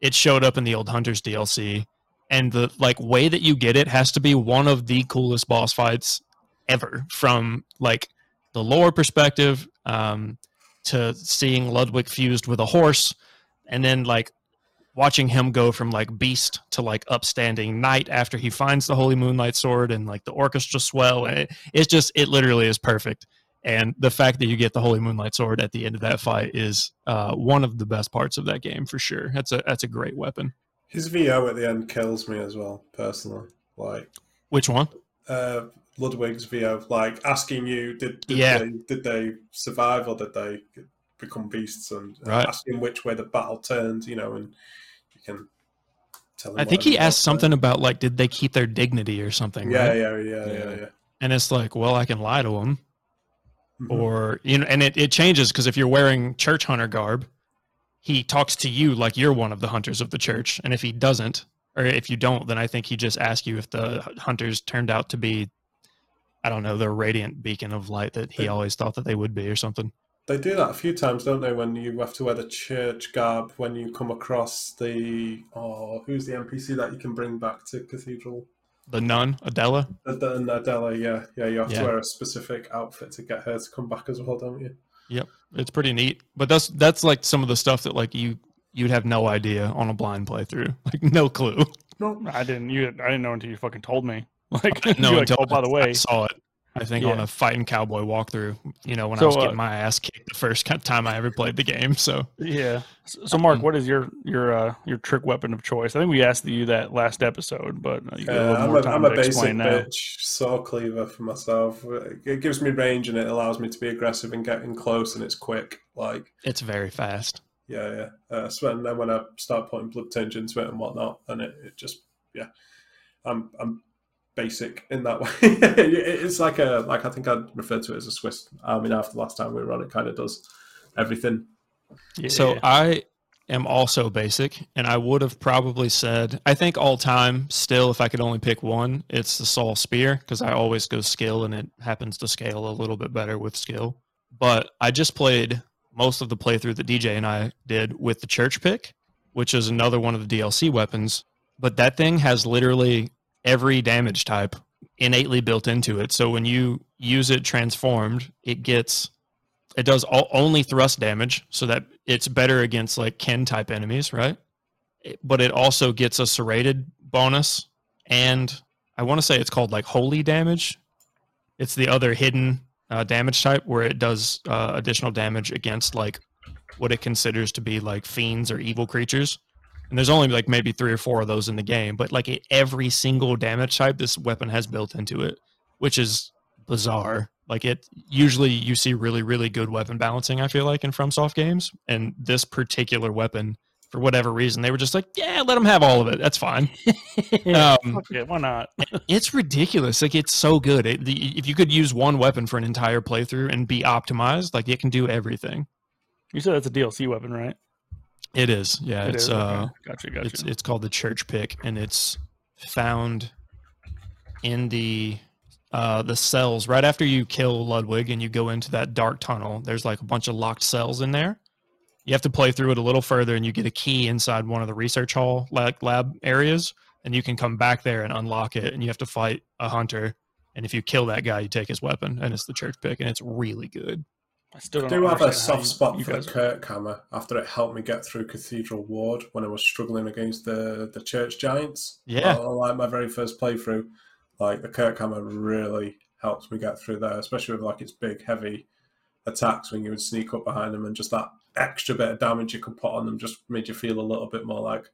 it showed up in the old Hunters DLC, and the like way that you get it has to be one of the coolest boss fights ever. From like the lore perspective, um, to seeing Ludwig fused with a horse, and then like watching him go from like beast to like upstanding knight after he finds the holy moonlight sword and like the orchestra swell and it, it's just it literally is perfect and the fact that you get the holy moonlight sword at the end of that fight is uh, one of the best parts of that game for sure that's a that's a great weapon His VO at the end kills me as well, personally. Like which one uh, Ludwig's VO, like asking you, did, did Yeah. they did they survive or did they become beasts, and Right. asking which way the battle turns, you know, and you can tell. Him i think he asked something about like did they keep their dignity or something Yeah, right? yeah, yeah, yeah, Yeah. and it's like well i can lie to him Mhm. or you know and it, it changes because if you're wearing church hunter garb he talks to you like you're one of the hunters of the church and if he doesn't or if you don't then i think he just asks you if the hunters turned out to be i don't know the radiant beacon of light that he always thought that they would be or something They do that a few times, don't they? When you have to wear the church garb when you come across the oh, who's the NPC that you can bring back to Cathedral? the nun Adella The, the Nadella, yeah, yeah. You have Yeah. to wear a specific outfit to get her to come back as well, don't you? Yep, it's pretty neat but that's that's like some of the stuff that like you you'd have no idea on a blind playthrough like no clue No, I didn't. You, I didn't know until you fucking told me. Like, no you're like, oh, by the way, I saw it I think on a fighting cowboy walkthrough, you know, when I So, was uh, getting my ass kicked the first time I ever played the game. So yeah. So, so Mark, Um, what is your your uh, your trick weapon of choice? I think we asked you that last episode, but uh, you got a Uh, little I'm more a, time I'm a basic explain now. bitch saw cleaver for myself. It gives me range and it allows me to be aggressive and getting close, and it's quick. Like, it's very fast. yeah, yeah. Uh, so and then when I start putting blood tinge into it and whatnot, and it, it just, yeah. I'm I'm basic in that way. it's like a like I think I referred to it as a Swiss Army knife the last time we were on. It kind of does everything. Yeah. So I am also basic, and I would have probably said I think all time still, if I could only pick one, it's the Saw Spear because I always go skill, and it happens to scale a little bit better with skill. But I just played most of the playthrough that DJ and I did with the Church Pick, which is another one of the DLC weapons. But that thing has literally every damage type innately built into it. So when you use it transformed, it gets it does all, only thrust damage, so that it's better against like kin type enemies, right? It- but it also gets a serrated bonus, and I want to say it's called like holy damage. It's the other hidden uh, damage type where it does uh, additional damage against like what it considers to be like fiends or evil creatures. And there's only like maybe three or four of those in the game, but like every single damage type this weapon has built into it, which is bizarre. Like it usually you see really really good weapon balancing. I feel like in FromSoft games, and this particular weapon, for whatever reason, they were just like, yeah, let them have all of it. That's fine. um, why not? it's ridiculous. Like it's so good. It, the, if you could use one weapon for an entire playthrough and be optimized, like it can do everything. You said that's a DLC weapon, right? It is. Yeah, It it's is, uh, okay. gotcha, gotcha. it's it's called the Church Pick, and it's found in the uh, the cells right after you kill Ludwig and you go into that dark tunnel. There's like a bunch of locked cells in there. You have to play through it a little further, and you get a key inside one of the research hall like lab areas, and you can come back there and unlock it. And you have to fight a hunter, and if you kill that guy, you take his weapon, and it's the Church Pick, and it's really good. I still I don't do have a soft spot you for the guys- Kirkhammer after it helped me get through Cathedral Ward when I was struggling against the the church giants. Yeah. Uh, like my very first playthrough, like the Kirkhammer really helped me get through there, especially with like its big heavy attacks when you would sneak up behind them and just that extra bit of damage you could put on them just made you feel a little bit more like,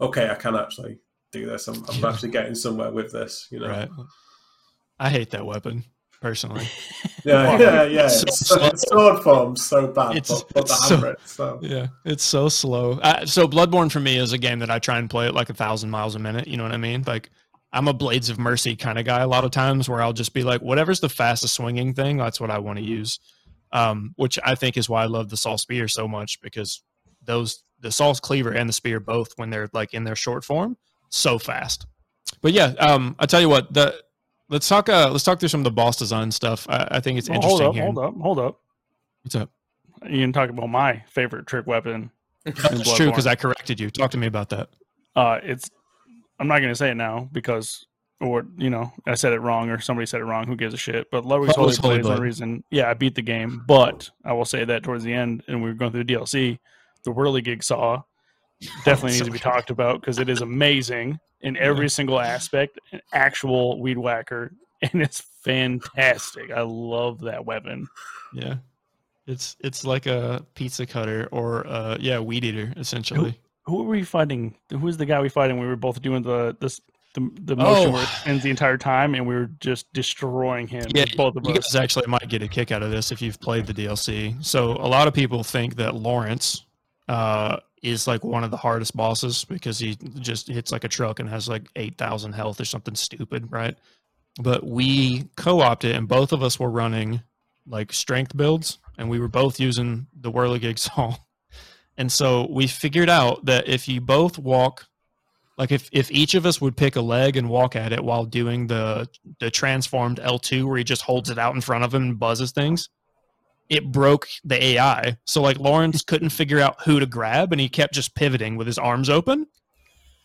okay, I can actually do this. I'm, I'm actually getting somewhere with this, you know. Right. I hate that weapon personally. Yeah, yeah, yeah. So It's, it's sword form so bad, It's- but, but the it's so- itself. Yeah, it's so slow. Uh, so Bloodborne for me is a game that I try and play at like a thousand miles a minute. You know what I mean? Like I'm a Blades of Mercy kind of guy. A lot of times where I'll just be like, whatever's the fastest swinging thing, that's what I want to use. Um, which I think is why I love the Saw Spear so much because those the Saw's cleaver and the spear both when they're like in their short form so fast. But yeah, um, I tell you what the. Let's talk. Uh, let's talk through some of the boss design stuff. I, I think it's Oh, interesting hold up, here. hold up, hold up. What's up? You can talk about my favorite trick weapon. That's true because I corrected you. Talk to me about that. Uh, it's. I'm not going to say it now because, or you know, I said it wrong or somebody said it wrong. Who gives a shit? But Ludwig's Holy Blade is Blade. reason. Yeah, I beat the game, but I will say that towards the end, and we were going through the DLC, the Whirligig Saw definitely needs to be talked about because it is amazing in every single aspect. An actual weed whacker, and it's fantastic. I love that weapon. Yeah. It's it's like a pizza cutter or uh yeah, weed eater essentially. Who were we fighting? Who was the guy we fighting? We were both doing the this the, the motion Oh. where it spins the entire time, and we were just destroying him. Yeah, both of you us. guys actually might get a kick out of this if you've played the DLC. So a lot of people think that Lawrence uh is like one of the hardest bosses because he just hits like a truck and has like 8000 health or something stupid, right? But we co-opted and both of us were running like strength builds and we were both using the Whirligig saw. And so we figured out that if you both walk like if, if each of us would pick a leg and walk at it while doing the the transformed L2 where he just holds it out in front of him and buzzes things, it broke the AI. So like Lawrence couldn't figure out who to grab and he kept just pivoting with his arms open.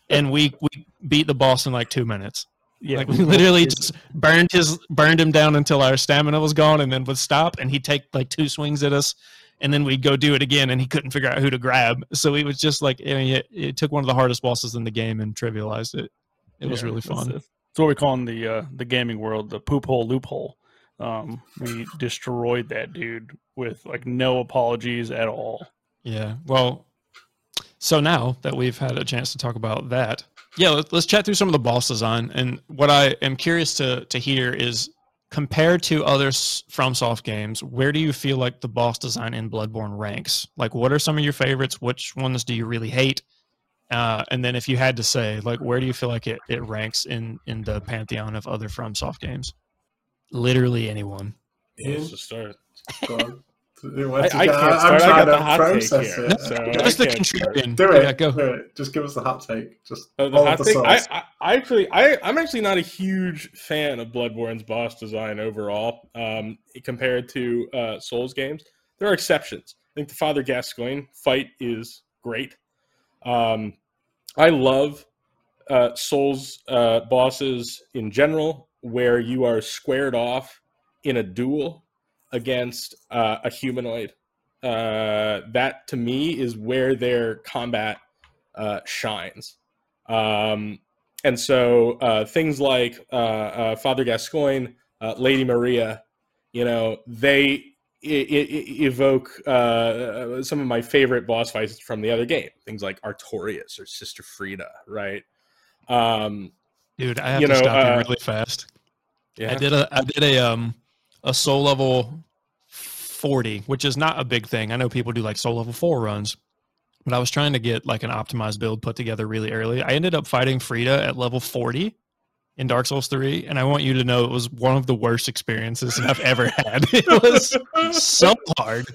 And we we beat the boss in like two minutes. yeah, like we literally just burned his burned him down until our stamina was gone and then would stop and he'd take like two swings at us and then we'd go do it again and he couldn't figure out who to grab. So he was just like I mean, it, it took one of the hardest bosses in the game and trivialized it. It was really fun. That's what we call in the uh, the gaming world the poop hole loophole. Um, we destroyed that dude with like no apologies at all. Yeah. Well, so now that we've had a chance to talk about that, yeah, let, let's chat through some of the boss design. And what I am curious to to hear is compared to other FromSoft games, where do you feel like the boss design in Bloodborne ranks? Like, what are some of your favorites? Which ones do you really hate? Uh, and then if you had to say, like, where do you feel like it, it ranks in in the pantheon of other FromSoft games? Literally anyone. Ian, Let's just start. I, I can't I'm start. I trying got the to hot take process here. it. So Just I the can't start. contrarian. Do it. Yeah, go. Do it. Just give us the hot take. Just Uh, the all hot the take. I. I, I actually, I, I'm actually not a huge fan of Bloodborne's boss design overall, um, compared to uh, Souls games. There are exceptions. I think the Father Gascoigne fight is great. Um, I love uh, Souls uh, bosses in general, where you are squared off in a duel against uh, a humanoid. Uh, that to me is where their combat uh, shines. Um, and so uh, things like uh, uh, Father Gascoigne, uh, Lady Maria, you know, they I- I- evoke uh, some of my favorite boss fights from the other game. Things like Artorias or Sister Friede, right? Um, Dude, I have You to know, stop you really fast. Yeah. I did a I did a um a soul level 40, which is not a big thing. I know people do like soul level 4 runs, but I was trying to get like an optimized build put together really early. I ended up fighting Friede at level 40 in Dark Souls 3, and I want you to know it was one of the worst experiences I've ever had. It was so hard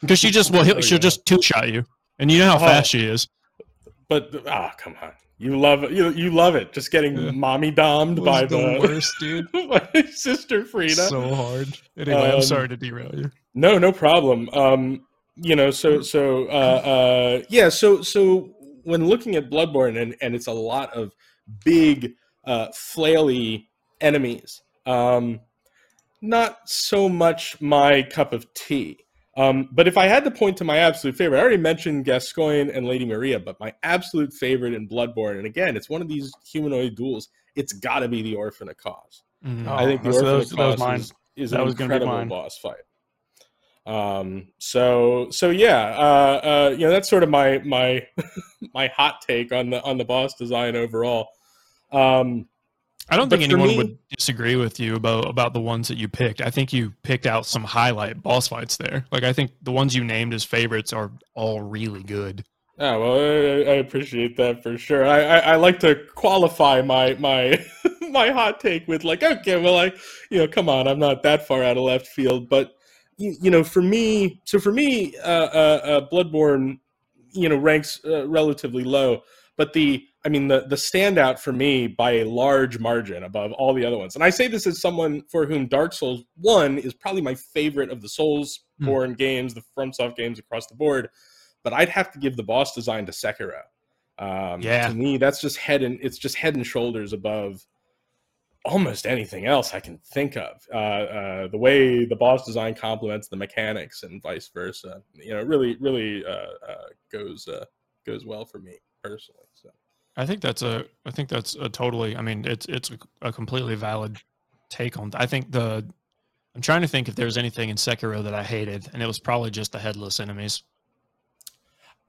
because she just will Oh, she'll just two shot you, and you know how Oh. fast she is. But ah, come on, you love it. You you love it. Just getting Yeah. mommy domed by the, worst, dude. by Sister Friede. So hard. Anyway, Um, I'm sorry to derail you. No, no problem. Um, you know, so so uh, uh, yeah, so so when looking at Bloodborne, and and it's a lot of big, uh, flaily enemies. Um, not so much my cup of tea. Um, but if I had to point to my absolute favorite, I already mentioned Gascoigne and Lady Maria, but my absolute favorite in Bloodborne, and again, it's one of these humanoid duels. It's got to be the Orphan of Kos. Mhm. Oh, I think the that's- Orphan of Kos is, is That an was gonna be incredible mine. boss fight. Um, so so yeah, uh, uh, you know that's sort of my my my hot take on the on the boss design overall. Um, I don't But think anyone me- would disagree with you about about the ones that you picked. I think you picked out some highlight boss fights there. Like I think the ones you named as favorites are all really good. Oh well, I, I appreciate that for sure. I, I, I like to qualify my my my hot take with like, okay, well, I you know, come on, I'm not that far out of left field, but you, you know, for me, so for me, uh, uh, uh, Bloodborne, you know, ranks uh, relatively low, but the I mean, the the standout for me by a large margin above all the other ones, and I say this as someone for whom Dark Souls One is probably my favorite of the Souls-born games, the FromSoft games across the board but I'd have to give the boss design to Sekiro. Um, Yeah. To me, that's just head and it's just head and shoulders above almost anything else I can think of. Uh, uh, the way the boss design complements the mechanics and vice versa, you know, really, really uh, uh, goes uh, goes well for me personally. So I think that's a I think that's a totally I mean it's it's a, a completely valid take on I think the I'm trying to think if there's anything in Sekiro that I hated and it was probably just the headless enemies.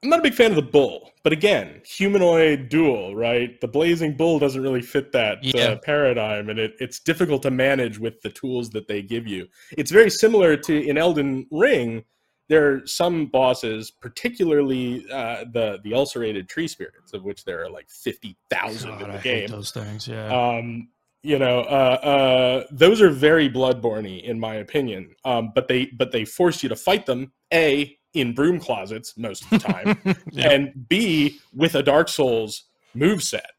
I'm not a big fan of the bull, but again, humanoid duel, right? The blazing bull doesn't really fit that Yeah. uh, paradigm, and it, it's difficult to manage with the tools that they give you. It's very similar to in Elden Ring. There are some bosses, particularly uh, the the ulcerated tree spirits, of which there are like fifty thousand in God, the I hate game. those things, yeah. Um, you know, uh, uh, those are very bloodborne in my opinion. Um, but they but they force you to fight them. A in broom closets most of the time, Yeah. and B with a Dark Souls move set.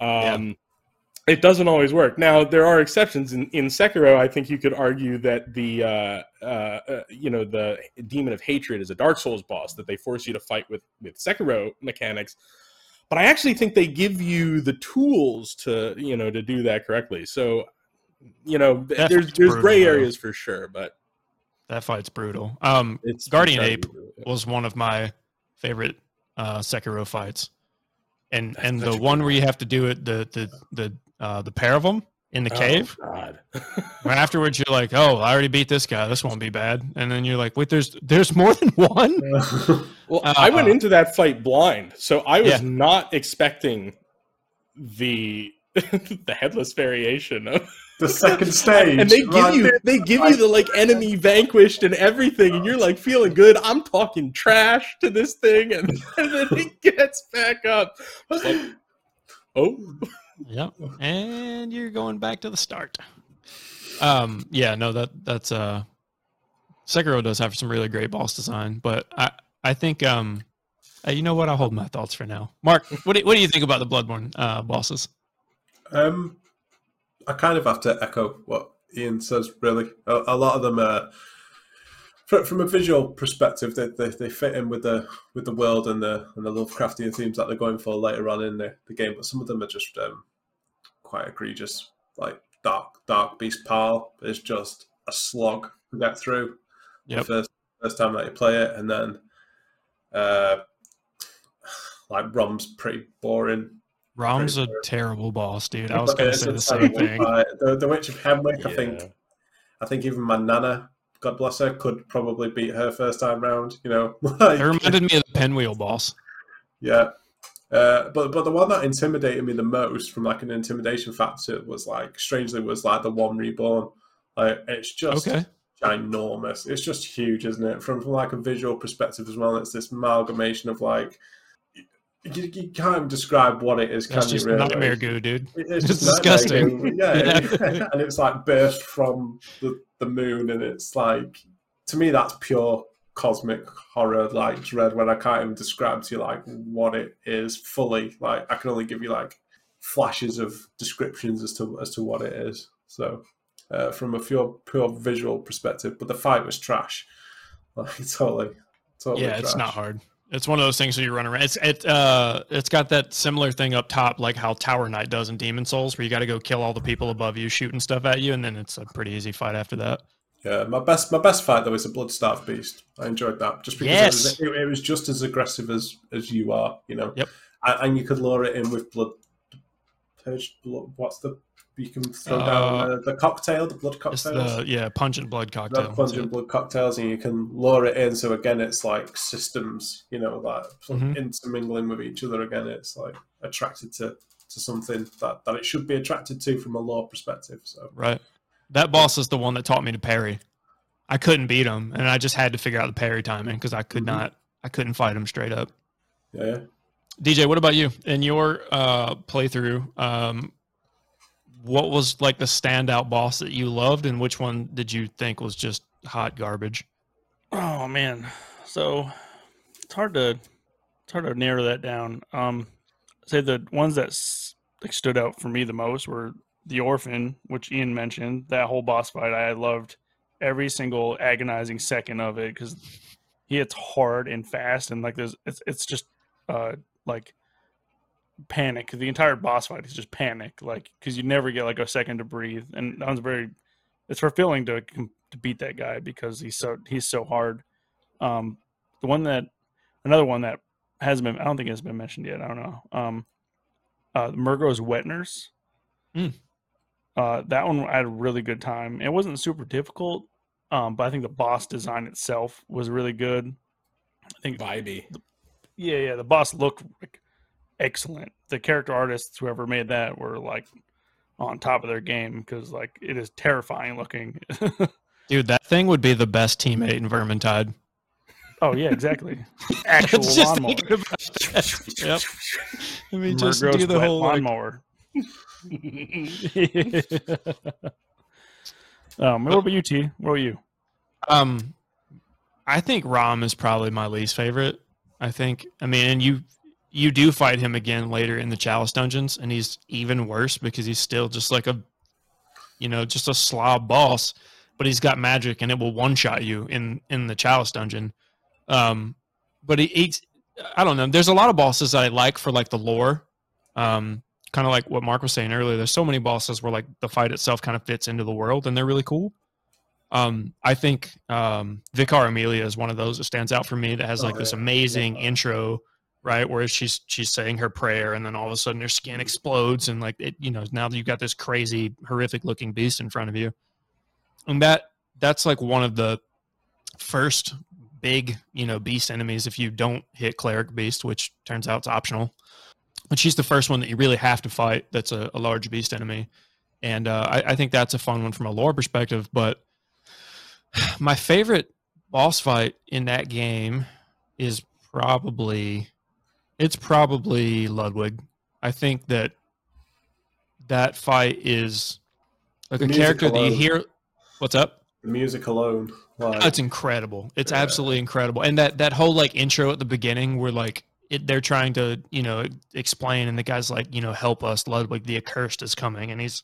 Um, It doesn't always work. Now there are exceptions in, in Sekiro. I think you could argue that the uh, uh, uh, you know the demon of hatred is a Dark Souls boss that they force you to fight with with Sekiro mechanics. But I actually think they give you the tools to you know to do that correctly. So you know That there's there's brutal, gray though. areas for sure, but that fight's brutal. Um it's Guardian Ape brutal. was one of my favorite uh Sekiro fights. And That's and the one where you have to do it the the the uh the pair of them in the Oh, cave. God. Right afterwards, you're like, "Oh, I already beat this guy. This won't be bad." And then you're like, "Wait, there's there's more than one." Well, Uh, I went uh, into that fight blind, so I was Yeah. not expecting the the headless variation of, the second stage, and they give right? you they give you the like enemy vanquished and everything, and you're like feeling good. I'm talking trash to this thing, and, and then it gets back up. It's like, oh, Yep. And you're going back to the start. Um, yeah, no, that that's uh Sekiro does have some really great boss design, but I I think um uh, you know what? I'll hold my thoughts for now. Mark, what do, what do you think about the Bloodborne uh, bosses? Um, I kind of have to echo what Ian says. Really, a, a lot of them are from a visual perspective. They, they, they fit in with the with the world and the and the Lovecraftian themes that they're going for later on in the, the game. But some of them are just um, quite egregious. Like Dark Darkbeast Paarl is just a slog to get through Yep. the first first time that you play it, and then uh, like Rom's pretty boring. Rom's a Pretty fair. terrible boss, dude. I was gonna say the same thing. fight. The, the Witch of Hemwick, I think, I think even my nana, God bless her, could probably beat her first time round. You know, like, It reminded me of the pinwheel boss. yeah. Uh, but but the one that intimidated me the most from like an intimidation factor was like strangely was like the one reborn. Like it's just Okay. ginormous. It's just huge, isn't it? From from like a visual perspective as well. It's this amalgamation of like you, you can't describe what it is, That's can you? just Really? nightmare goo, dude. It- It's just disgusting. Yeah, Yeah. and it's like burst from the, the moon, and it's like to me that's pure cosmic horror, like dread. When I can't even describe to you like what it is fully. Like I can only give you like flashes of descriptions as to as to what it is. So uh, from a pure pure visual perspective, but the fight was trash. Like totally, totally. Yeah, it's not hard. It's one of those things where you run around. It's it uh it's got that similar thing up top, like how Tower Knight does in Demon Souls, where you got to go kill all the people above you, shooting stuff at you, and then it's a pretty easy fight after that. Yeah, my best my best fight though is a Bloodstarved Beast. I enjoyed that just because Yes. it, was, it, it was just as aggressive as as you are, you know. Yep. And, and you could lure it in with blood. Purge blood. What's the you can throw Uh, down the, the cocktail, the blood cocktails. the yeah pungent blood cocktail. That's pungent blood cocktails, and you can lure it in. So again, it's like systems, you know, like Mhm. intermingling with each other. Again, it's like attracted to to something that that it should be attracted to from a law perspective. So Right. That boss is the one that taught me to parry. I couldn't beat him, and I just had to figure out the parry timing because I could Mhm. not. I couldn't fight him straight up. yeah, yeah. DJ, what about you? In your uh, playthrough, um, what was like the standout boss that you loved, and which one did you think was just hot garbage? Oh man, so it's hard to it's hard to narrow that down. Um, say the ones that s- like stood out for me the most were the orphan, which Ian mentioned. That whole boss fight, I loved every single agonizing second of it because he hits hard and fast, and like there's it's it's just uh like panic. The entire boss fight is just panic, like because you never get like a second to breathe, and that was very. It's fulfilling to to beat that guy because he's so he's so hard. Um, the one that another one that hasn't been I don't think it's been mentioned yet. I don't know. Um, uh, Mergo's Wet Nurse. Hmm. Uh, that one I had a really good time. It wasn't super difficult, um, but I think the boss design itself was really good. I think vibey. yeah, yeah. The boss looked like excellent. The character artists, whoever made that, were like on top of their game because like it is terrifying looking. Dude, that thing would be the best teammate in Vermintide. oh yeah, exactly. Actual Just lawnmower. thinking about that. Yep. I mean, just Mergo's do the wet whole like, lawnmower. um, what about you, T? What about you? Um, I think Rom is probably my least favorite. I think. I mean, and you you do fight him again later in the Chalice dungeons, and he's even worse because he's still just like a, you know, just a slob boss, but he's got magic and it will one shot you in in the Chalice dungeon. Um, but he, I don't know. There's a lot of bosses that I like for like the lore. Um, kind of like what Mark was saying earlier. There's so many bosses where like the fight itself kind of fits into the world, and they're really cool. Um, I think um, Vicar Amelia is one of those that stands out for me. That has like Oh, this amazing Yeah. intro, right, where she's she's saying her prayer, and then all of a sudden her skin explodes, and like it, you know, now that you've got this crazy, horrific looking beast in front of you, and that that's like one of the first big, you know, beast enemies. If you don't hit cleric beast, which turns out it's optional, but she's the first one that you really have to fight. That's a, a large beast enemy. and uh, I, I think that's a fun one from a lore perspective. But my favorite boss fight in that game is probably it's probably Ludwig. I think that that fight is like The a character that you hear. What's up? The music alone, like, it's incredible. It's Yeah. absolutely incredible. And that that whole like intro at the beginning where like it, they're trying to, you know, explain and the guy's like, you know, help us, Ludwig the accursed is coming and he's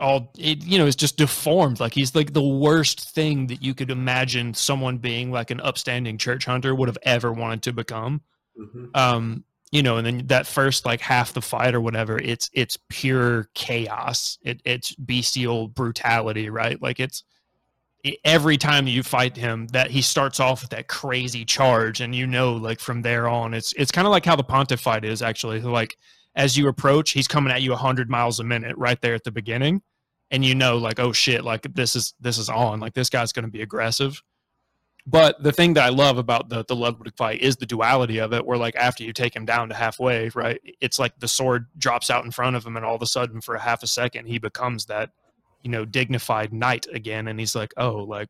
all it, you know, is just deformed. Like he's like the worst thing that you could imagine someone being like an upstanding church hunter would have ever wanted to become mhm. um you know and then that first like half the fight or whatever it's it's pure chaos it, it's bestial brutality right like it's every time you fight him that he starts off with that crazy charge and you know like from there on it's it's kind of like how the pontiff fight is actually. Like as you approach he's coming at you 100 miles a minute right there at the beginning and you know like oh shit like this is this is on. Like this guy's going to be aggressive. But the thing that I love about the the Ludwig fight is the duality of it, where like after you take him down to halfway, right, it's like the sword drops out in front of him, and all of a sudden, for a half a second, he becomes that, you know, dignified knight again, and he's like, oh, like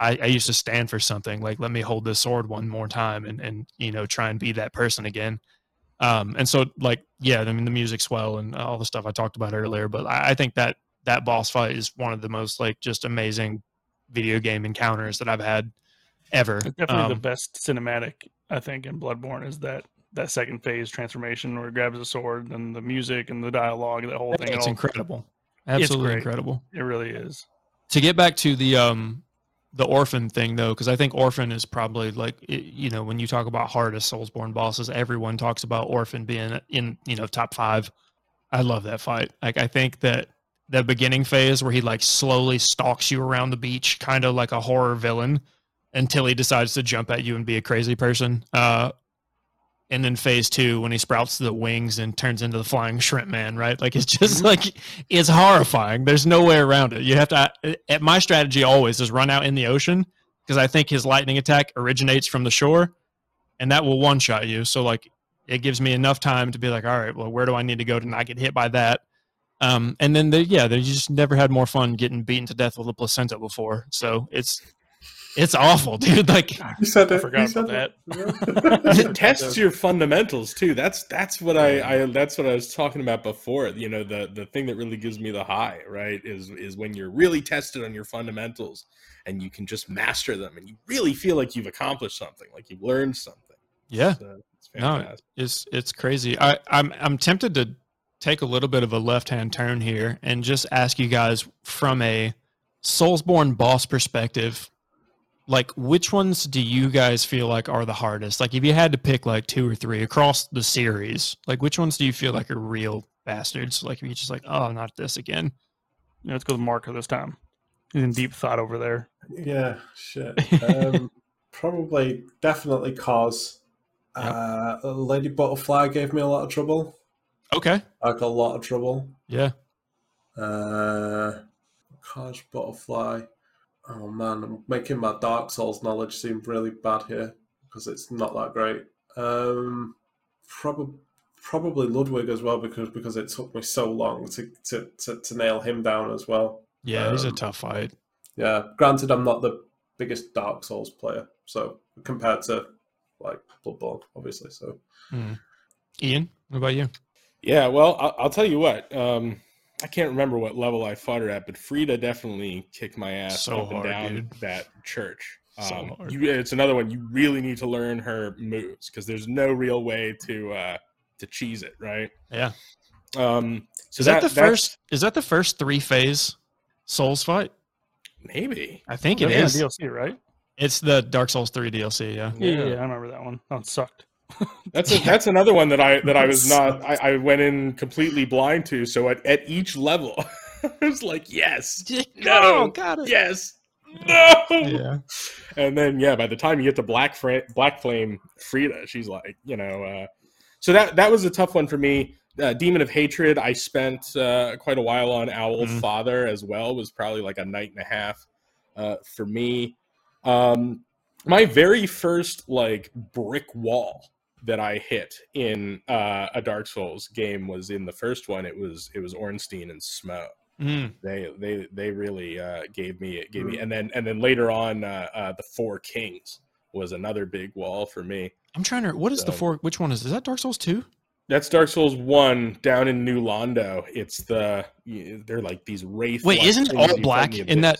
I, I used to stand for something. Like, let me hold this sword one more time, and and you know, try and be that person again. Um, and so like, yeah, I mean, the music's well and all the stuff I talked about earlier, but I, I think that that boss fight is one of the most like just amazing video game encounters that I've had ever. It's definitely the Um, best cinematic I think in Bloodborne is that that second phase transformation where he grabs a sword and the music and the dialogue, that whole thing. It, It's all, incredible. Absolutely incredible. it really is. To get back to the um the orphan thing though, because I think orphan is probably like you know when you talk about hardest Soulsborne bosses, everyone talks about orphan being in you know top five. I love that fight. Like I think that the beginning phase where he like slowly stalks you around the beach, kind of like a horror villain, until he decides to jump at you and be a crazy person. Uh, and then phase two when he sprouts the wings and turns into the flying shrimp man, right? Like it's just like it's horrifying. There's no way around it. You have to. At my strategy always is run out in the ocean because I think his lightning attack originates from the shore, and that will one shot you. So like it gives me enough time to be like, all right, well, where do I need to go to not get hit by that? Um, and then the, yeah, they just never had more fun getting beaten to death with a placenta before. So it's it's awful, dude. Like You said I forgot you said about that. it tests your fundamentals too. That's that's what I, I that's what I was talking about before. You know, the the thing that really gives me the high, right, is is when you're really tested on your fundamentals and you can just master them and you really feel like you've accomplished something, like you've learned something. yeah, So it's No, it's it's crazy. I, I'm I'm tempted to take a little bit of a left hand turn here and just ask you guys from a Soulsborne boss perspective, like which ones do you guys feel like are the hardest? Like if you had to pick like two or three across the series, like which ones do you feel like are real bastards? Like if you're just like, oh, not this again. You know, let's go with Marco this time. He's in deep thought over there. Yeah, shit. Um, probably, definitely Kos. Yep. Uh, Lady Butterfly gave me a lot of trouble. Okay. Like a lot of trouble. Yeah. Uh, Kos Butterfly. Oh man, I'm making my Dark Souls knowledge seem really bad here because it's not that great. Um, probably probably Ludwig as well because because it took me so long to to, to, to nail him down as well. Yeah, he's a Um, tough fight. Yeah, granted, I'm not the biggest Dark Souls player, so compared to like Bloodborne, obviously. So Ian, what about you? Yeah, well, I'll, I'll tell you what. Um, I can't remember what level I fought her at, but Friede definitely kicked my ass So up and down dude. that church. So Um, hard. you, it's another one you really need to learn her moves because there's no real way to uh, to cheese it, right? Yeah. Um, so Is that, the first is that the first three phase Souls fight? Maybe. I think it That's in is. the DLC, right? It's the Dark Souls 3 DLC, yeah. Yeah, yeah, yeah, I remember that one. Oh, it sucked. That's a, that's another one that I that I was not I, I went in completely blind to. So at, at each level, I was like, yes, No. Oh, got it. yes, no. Yeah. And then yeah, by the time you get to Black Fra- Black Flame Friede, she's like, you know, uh, so that that was a tough one for me. Uh, Demon of Hatred, I spent uh, quite a while on Owl Mhm. Father as well. Was probably like a night and a half uh, for me. Um, my very first like brick wall that I hit in uh, a Dark Souls game was in the first one. It was it was Ornstein and Smo. Mm. They they they really uh, gave me gave Hmm. me, and then and then later on, uh, uh, the Four Kings was another big wall for me. I'm trying to. What is the So- four? Which one is? Is that Dark Souls two? That's Dark Souls One down in New Londo. It's the they're like these wraith. Wait, isn't all black in that?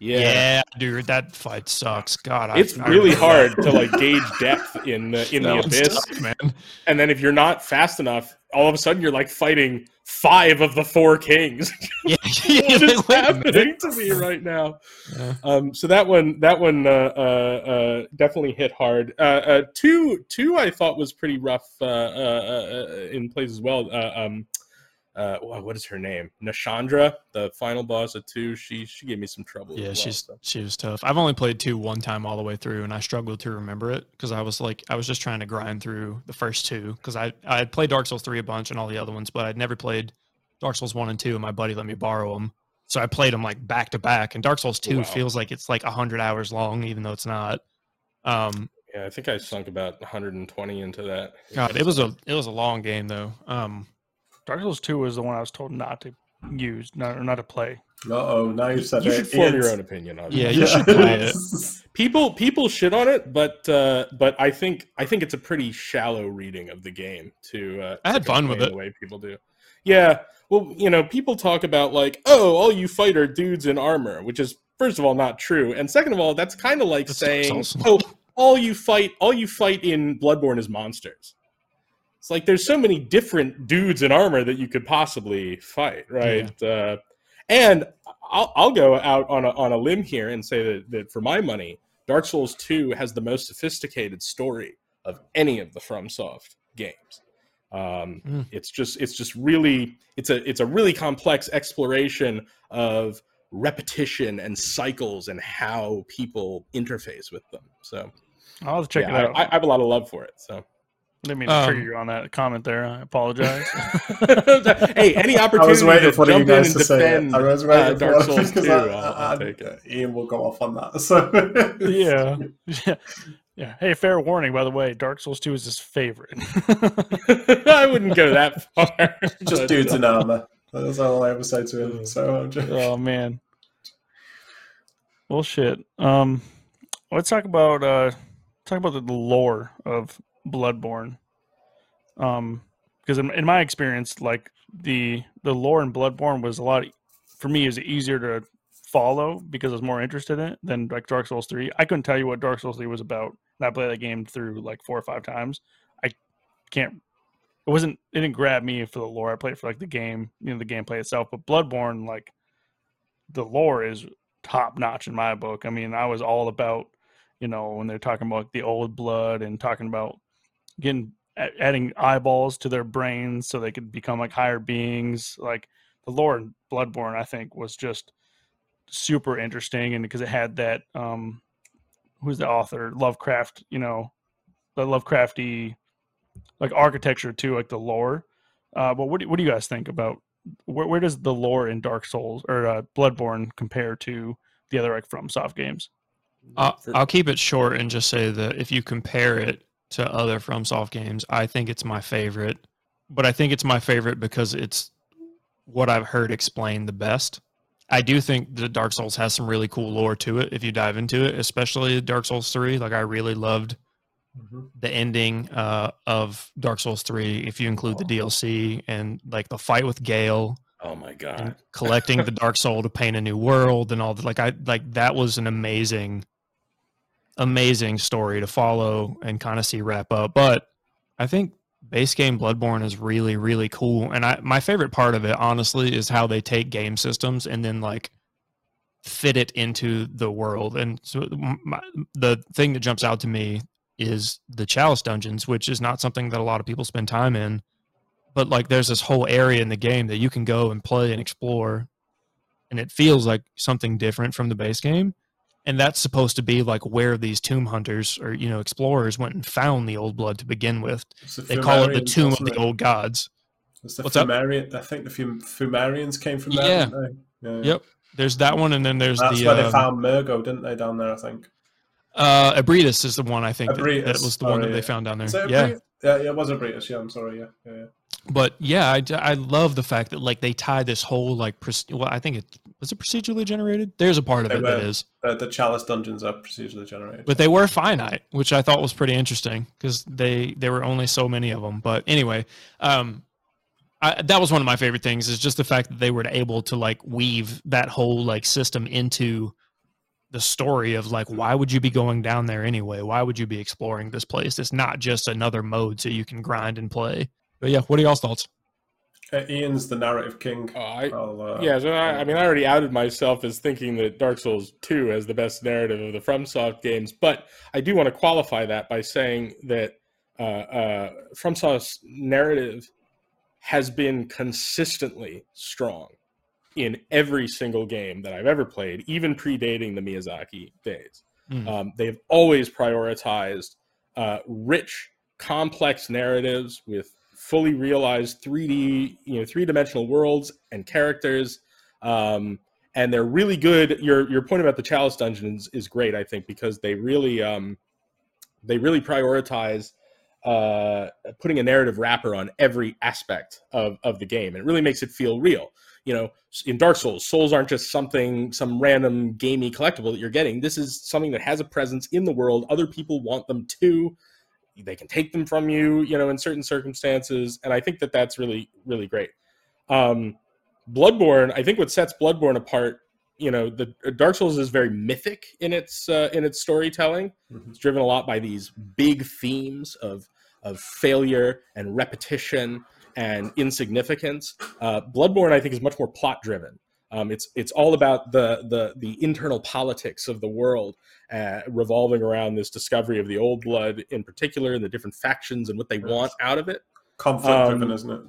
Yeah. dude, that fight sucks. God, It's I really remember hard that. to like gauge depth in the in That the abyss, tough, man. and then if you're not fast enough, all of a sudden you're like fighting five of the four kings. Yeah, wait a happening to me right now? Yeah. Um, so that one, that one uh, uh, uh, definitely hit hard. Uh, uh, two, two, I thought was pretty rough uh, uh, uh, in plays as well. Uh, um, uh, what is her name? Nashandra, the final boss of two. She she gave me some trouble. Yeah, well, she's so. she was tough. I've only played two one time all the way through, and I struggled to remember it because I was like, I was just trying to grind through the first two because I I had played Dark Souls three a bunch and all the other ones, but I'd never played Dark Souls one and two. And my buddy let me borrow them, so I played them like back to back. And Dark Souls two Wow. feels like it's like hundred hours long, even though it's not. Um, Yeah, I think I sunk about 120 into that. God, it was a it was a long game though. Um, Dark Souls 2 was the one I was told not to use, not, or not to play. Uh oh, now you've said You it. should form your own opinion on it. Yeah, you should play it. people people shit on it but uh but i think i think it's a pretty shallow reading of the game to uh I had to fun with it. the way people do yeah well you know people talk about like oh all you fight are dudes in armor which is first of all not true and second of all that's kind of like That's saying Souls. oh all you fight all you fight in bloodborne is monsters it's like there's so many different dudes in armor that you could possibly fight right uh and I'll, I'll go out on a, on a limb here and say that, that for my money, Dark Souls 2 has the most sophisticated story of any of the FromSoft games. Um, Mm. It's just it's just really it's a it's a really complex exploration of repetition and cycles and how people interface with them. So I'll check yeah, it out. I, I have a lot of love for it. So didn't mean to Um, trigger you on that comment there. I apologize. hey, any I opportunity was waiting to for you jump in and to say it. defend I was uh, waiting Dark Souls because 2, I, I'll, I, I'll take it. Ian will go off on that. So yeah. yeah. Yeah. Hey, fair warning, by the way, Dark Souls 2 is his favorite. I wouldn't go that far. just but, dudes uh, in armor. That's all I ever say to him. So I'm just, oh man. Well shit. Um let's talk about uh talk about the lore of Bloodborne. Um because in, in my experience, like the the lore in Bloodborne was a lot for me is easier to follow because I was more interested in it than like Dark Souls 3. I couldn't tell you what Dark Souls 3 was about. I played that game through like four or five times. I can't it wasn't it didn't grab me for the lore. I played for like the game, you know, the gameplay itself. But Bloodborne, like the lore is top notch in my book. I mean, I was all about, you know, when they're talking about the old blood and talking about getting adding eyeballs to their brains so they could become like higher beings. Like the lore in Bloodborne, I think, was just super interesting, and because it had that, um, who's the author, Lovecraft, you know, the Lovecrafty like architecture too, like the lore. Uh, but what do, what do you guys think about where, where does the lore in Dark Souls or uh, Bloodborne compare to the other like FromSoft games? I'll, I'll keep it short and just say that if you compare it to other FromSoft games, I think it's my favorite. But I think it's my favorite because it's what I've heard explained the best. I do think that Dark Souls has some really cool lore to it if you dive into it, especially Dark Souls 3. Like I really loved Mhm. the ending uh, of Dark Souls 3 if you include the DLC and like the fight with Gael Oh my god. collecting the dark soul to paint a new world and all that like i like that was an amazing amazing story to follow and kind of see wrap up but i think base game bloodborne is really really cool and i my favorite part of it honestly is how they take game systems and then like fit it into the world and so my, the thing that jumps out to me is the chalice dungeons which is not something that a lot of people spend time in but like there's this whole area in the game that you can go and play and explore and it feels like something different from the base game and that's supposed to be like where these tomb hunters or you know explorers went and found the old blood to begin with the they call it the tomb of the old gods It's the What's up? I think the Fum- Fumarians came from there. Yeah. yeah. Yep. there's that one and then there's That's the where they um, found Mergo, didn't they, down there, I think? uh Ebrietas is the one i think that, that was the one that sorry, they found down there. yeah Yeah, yeah, it wasn't British. Yeah, I'm sorry. Yeah, yeah. yeah. But yeah, I, I love the fact that like they tie this whole like proce- well, I think it was it procedurally generated. There's a part of They it that were. is, Uh, the Chalice dungeons are procedurally generated. but they were finite, which I thought was pretty interesting because they there were only so many of them. But anyway, um, I, that was one of my favorite things is just the fact that they were able to like weave that whole like system into the story of like why would you be going down there anyway? Why would you be exploring this place? It's not just another mode so you can grind and play. But yeah, what are y'all's thoughts? Uh, Ian's the narrative king. Oh, I, I'll, uh, yeah, so I, I mean, I already outed myself as thinking that Dark Souls 2 has the best narrative of the FromSoft games, but I do want to qualify that by saying that uh, uh, FromSoft's narrative has been consistently strong in every single game that I've ever played, even predating the Miyazaki days. Mm. Um, they've always prioritized uh, rich, complex narratives with fully realized 3D, you know, three dimensional worlds and characters. Um, and they're really good. Your your point about the Chalice dungeons is great, I think, because they really um, they really prioritize uh, putting a narrative wrapper on every aspect of, of the game. And It really makes it feel real. You know, in Dark Souls, souls aren't just something, some random gamey collectible that you're getting. This is something that has a presence in the world. Other people want them too. They can take them from you, you know, in certain circumstances. And I think that that's really, really great. Um, Bloodborne, I think what sets Bloodborne apart, you know, the Dark Souls is very mythic in its uh, in its storytelling. Mhm. It's driven a lot by these big themes of of failure and repetition and insignificance. Uh, Bloodborne, I think, is much more plot driven. Um, it's it's all about the the the internal politics of the world, uh, revolving around this discovery of the old blood in particular, and the different factions and what they want out of it. conflict driven, Um, isn't it?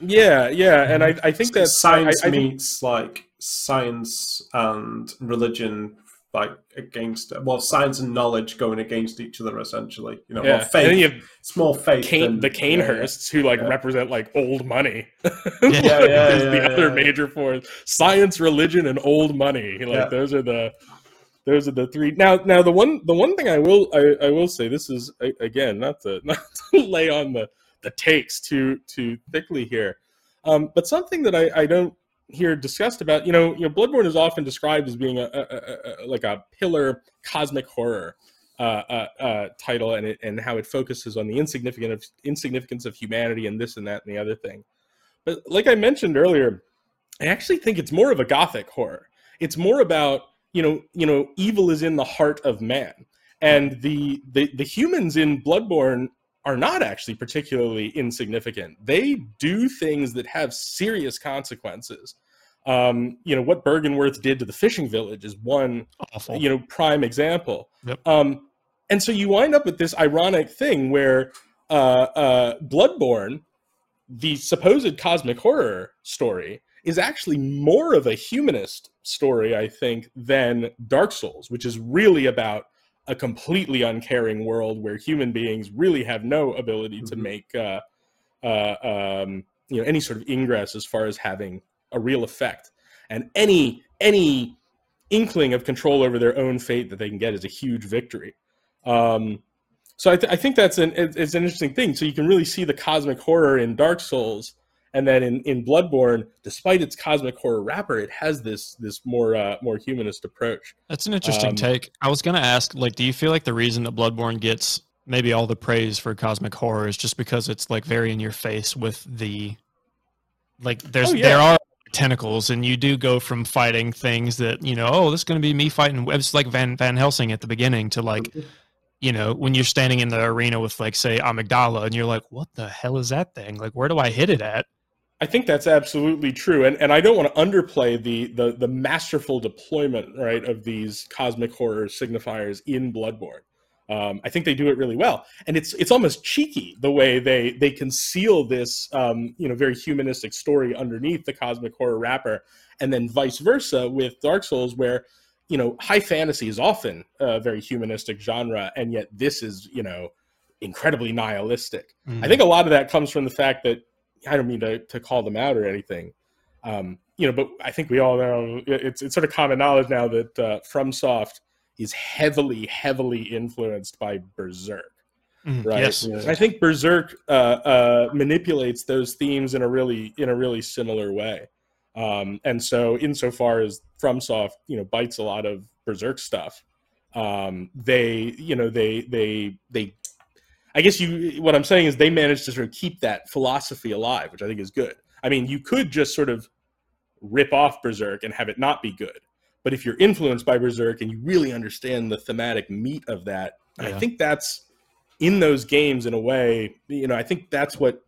Yeah, yeah, and I, I think that science I, I think- meets like science and religion, like against well, science and knowledge going against each other essentially. You know, yeah. well, faith. And you have it's more faith. Kane, than, the Cainhursts, who like yeah. represent like old money. Yeah, yeah, yeah, the yeah, other yeah. major force. Science, religion, and old money. Like Yeah. those are the those are the three. Now, now the one the one thing I will I, I will say this is again not to not to lay on the the takes too too thickly here, um, but something that I, I don't hear discussed about. You know, you know, Bloodborne is often described as being a, a, a, a like a pillar cosmic horror uh, uh, uh, title, and it, and how it focuses on the insignificant of insignificance of humanity and this and that and the other thing. But like I mentioned earlier, I actually think it's more of a gothic horror. It's more about you know you know evil is in the heart of man, and the the, the humans in Bloodborne are not actually particularly insignificant. They do things that have serious consequences. Um, you know what Byrgenwerth did to the fishing village is one Awful. you know prime example Yep. um and so you wind up with this ironic thing where uh uh bloodborne the supposed cosmic horror story is actually more of a humanist story i think than dark souls which is really about a completely uncaring world where human beings really have no ability to Mhm. make uh, uh, um, you know any sort of ingress as far as having a real effect. And any any inkling of control over their own fate that they can get is a huge victory. Um, so I, th- I think that's an it's an interesting thing. So you can really see the cosmic horror in dark souls and then in, in bloodborne despite its cosmic horror wrapper it has this this more uh, more humanist approach That's an interesting Um, take. I was gonna ask, like, do you feel like the reason that Bloodborne gets maybe all the praise for cosmic horror is just because it's like very in your face with the like there's Oh, yeah. there are tentacles and you do go from fighting things that you know oh this is going to be me fighting it's like van van helsing at the beginning to like you know when you're standing in the arena with like say amygdala and you're like what the hell is that thing like where do i hit it at I think that's absolutely true, and and I don't want to underplay the the the masterful deployment right of these cosmic horror signifiers in Bloodborne. Um, I think they do it really well, and it's it's almost cheeky the way they they conceal this um, you know very humanistic story underneath the cosmic horror wrapper, and then vice versa with Dark Souls, where you know high fantasy is often a very humanistic genre, and yet this is you know incredibly nihilistic. I think a lot of that comes from the fact that I don't mean to, to call them out or anything, um, you know, but I think we all know it's it's sort of common knowledge now that uh, FromSoft is heavily heavily influenced by Berserk. Mhm. right? Yes. I think Berserk uh, uh, manipulates those themes in a really in a really similar way. Um, and so, insofar as FromSoft, you know, bites a lot of Berserk stuff, um, they, you know, they they they. I guess you. What I'm saying is they managed to sort of keep that philosophy alive, which I think is good. I mean, you could just sort of rip off Berserk and have it not be good. But if you're influenced by Berserk and you really understand the thematic meat of that, I think that's in those games in a way, you know, I think that's what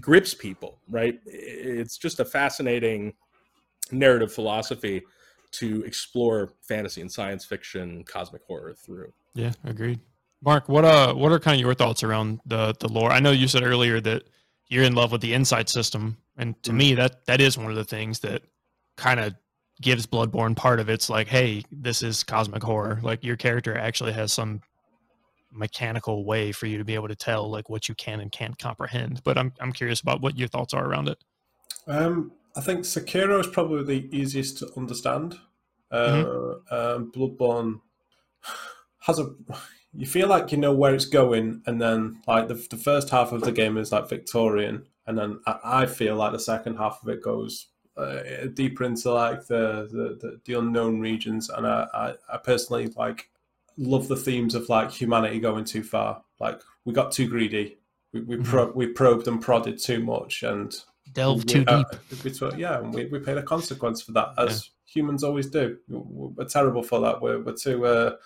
grips people, right? It's just a fascinating narrative philosophy to explore fantasy and science fiction, cosmic horror through. Yeah, agreed. Mark, what uh what are kind of your thoughts around the the lore? I know you said earlier that you're in love with the insight system, and to me that that is one of the things that kind of gives Bloodborne part of it's like, hey, this is cosmic horror. Like your character actually has some mechanical way for you to be able to tell like what you can and can't comprehend. But I'm I'm curious about what your thoughts are around it. Um, I think Sekiro is probably the easiest to understand. Uh, um, Bloodborne has a. You feel like you know where it's going, and then like the, the first half of the game is like Victorian, and then I, I feel like the second half of it goes uh, deeper into like the, the, the, unknown regions, and I, I, I personally like love the themes of like humanity going too far. Like we got too greedy, we we, pro- we probed and prodded too much, and Delve too uh, deep. we yeah, and we, we paid a consequence for that, as humans always do. We- We're terrible for that. We're, we're too uh,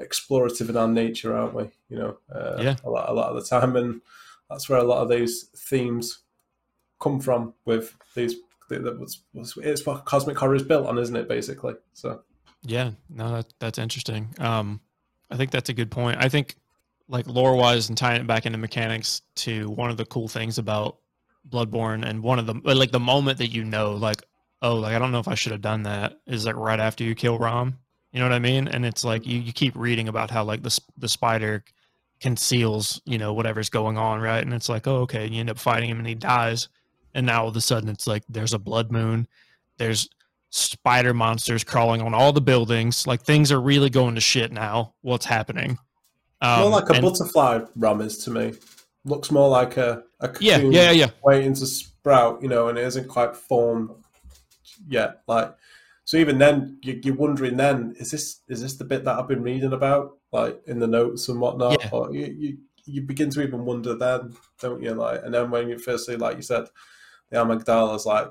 explorative in our nature, aren't we? You know, uh, Yeah. a lot, a lot of the time, and that's where a lot of these themes come from. With these, the- the- what's- what's- it's what cosmic horror is built on, isn't it? Basically, so Yeah, no, that, that's interesting. Um, I think that's a good point. I think, like lore wise, and tying it back into mechanics to one of the cool things about Bloodborne, and one of the like the moment that you know, like, oh, like I don't know if I should have done that, is like right after you kill Rom. You know what I mean? And it's like you, you keep reading about how like the the spider conceals, you know, whatever's going on, right? And it's like, oh, okay, you end up fighting him and he dies, and now all of a sudden it's like there's a blood moon, there's spider monsters crawling on all the buildings. Like things are really going to shit now. What's happening? Um, more like a and- butterfly is to me. Looks more like a, a Yeah, yeah, yeah. waiting to sprout, you know, and it isn't quite formed yet. Like, so even then, you, you're wondering then, is this is this the bit that I've been reading about, like in the notes and whatnot? Yeah. Or you, you you begin to even wonder then, don't you? Like, and then when you firstly, like you said, the amygdala's like,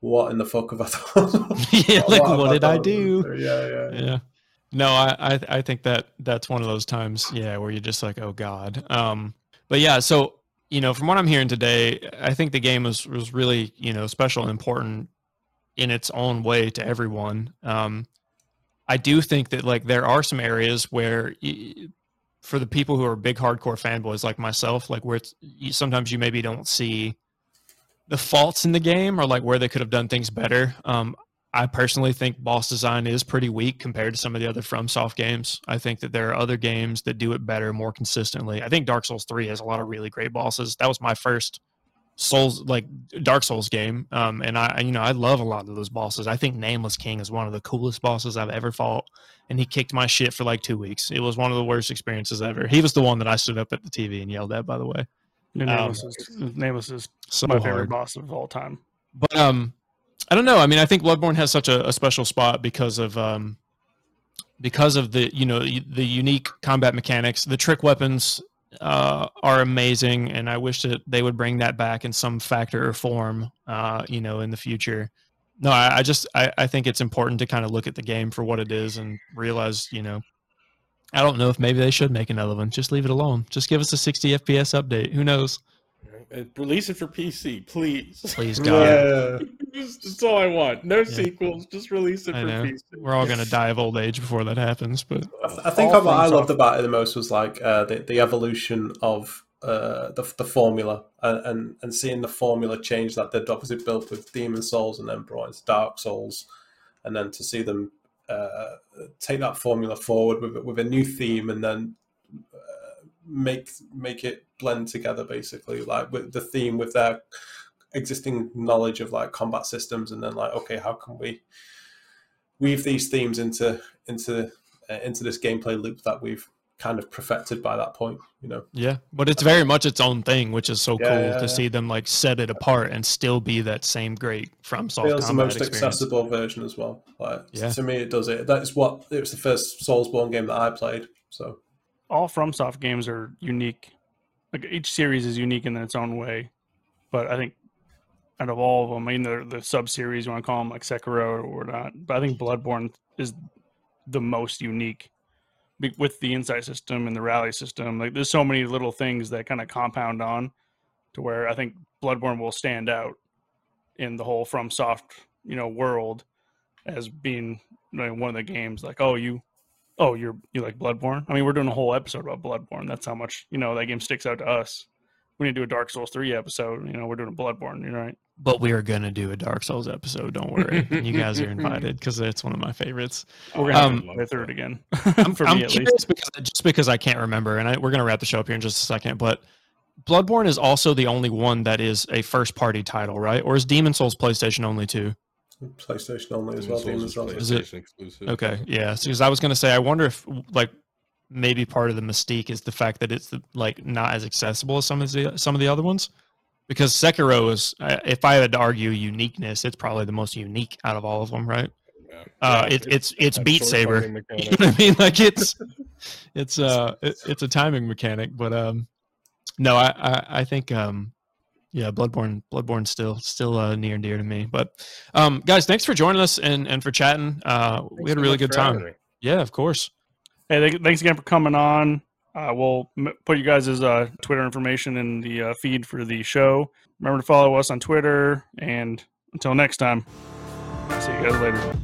what in the fuck have I done? yeah, like have what did I done? do? Yeah, yeah. Yeah. No, I, I I think that that's one of those times, yeah, where you're just like, oh god. Um, but yeah, so you know, from what I'm hearing today, I think the game was was really you know special and important in its own way to everyone. Um, I do think that like there are some areas where. For the people who are big hardcore fanboys like myself, like where sometimes you maybe don't see the faults in the game or like where they could have done things better. Um, I personally think boss design is pretty weak compared to some of the other FromSoft games. I think that there are other games that do it better, more consistently. I think Dark Souls 3 has a lot of really great bosses. That was my first Souls like Dark Souls game. Um, and I you know, I love a lot of those bosses. I think Nameless King is one of the coolest bosses I've ever fought. And he kicked my shit for like two weeks. It was one of the worst experiences ever. He was the one that I stood up at the TV and yelled at, by the way. Your Um, Nameless, is, Nameless is So my hard. favorite boss of all time. But um, I don't know. I mean, I think Bloodborne has such a, a special spot because of um, because of the you know the unique combat mechanics. The trick weapons uh, are amazing, and I wish that they would bring that back in some factor or form. Uh, you know, in the future. No, I, I just I, I think it's important to kind of look at the game for what it is and realize you know. I don't know if maybe they should make another one. Just leave it alone. Just give us a 60 FPS update. Who knows? Uh, Release it for PC, please. Please, God. Yeah. That's all I want. No sequels. Just release it I for know. PC. We're all gonna die of old age before that happens, but I, th- I think what I loved are- about it the most was like uh, the the evolution of uh, the the formula and, and and seeing the formula change that they'd obviously built with Demon Souls and then brought into Dark Souls, and then to see them uh, take that formula forward with with a new theme and then uh, make make it blend together basically like with the theme with their existing knowledge of like combat systems and then like okay how can we weave these themes into into uh, into this gameplay loop that we've kind of perfected by that point. You know, Yeah, but it's very much its own thing, which is so Yeah, cool yeah, to yeah. see them like set it apart and still be that same great FromSoft feels the most experience. accessible version as well. Like Yeah. to me, it does it. That is what it was the first Soulsborne game that I played. So all FromSoft games are unique. Like each series is unique in its own way, but I think out of all of them, I mean the the sub series you want to call them like Sekiro or not, but I think Bloodborne is the most unique with the insight system and the rally system. Like there's so many little things that kind of compound on to where I think Bloodborne will stand out in the whole FromSoft you know world as being you know, one of the games like oh you oh you're you like bloodborne i mean we're doing a whole episode about bloodborne that's how much you know that game sticks out to us we need to do a dark souls 3 episode you know we're doing a bloodborne you know right But we are gonna do a Dark Souls episode. Don't worry, and you guys are invited because it's one of my favorites. we're gonna Um, have to play through it again I'm, for I'm me at curious least because just because I can't remember, and I, we're gonna wrap the show up here in just a second. But Bloodborne is also the only one that is a first-party title, right? Or is Demon Souls PlayStation only too? PlayStation only as well. Demon's Demon's Souls Souls. is Is it- exclusive. Okay, yeah. Because I was gonna say, I wonder if like maybe part of the mystique is the fact that it's like not as accessible as some of the some of the other ones. Because Sekiro is, uh, if I had to argue uniqueness, it's probably the most unique out of all of them, right? Yeah. Uh, Yeah, it, it's it's that Beat Saber. You know what I mean? Like it's it's uh it, it's a timing mechanic, but um no, I I, I think um yeah, Bloodborne Bloodborne still still uh, near and dear to me. But um guys, thanks for joining us and and for chatting. Uh we had a really good time. Yeah, of course. hey th- thanks again for coming on uh, we'll m- put you guys' uh, twitter information in the uh, feed for the show remember to follow us on twitter and until next time see you guys later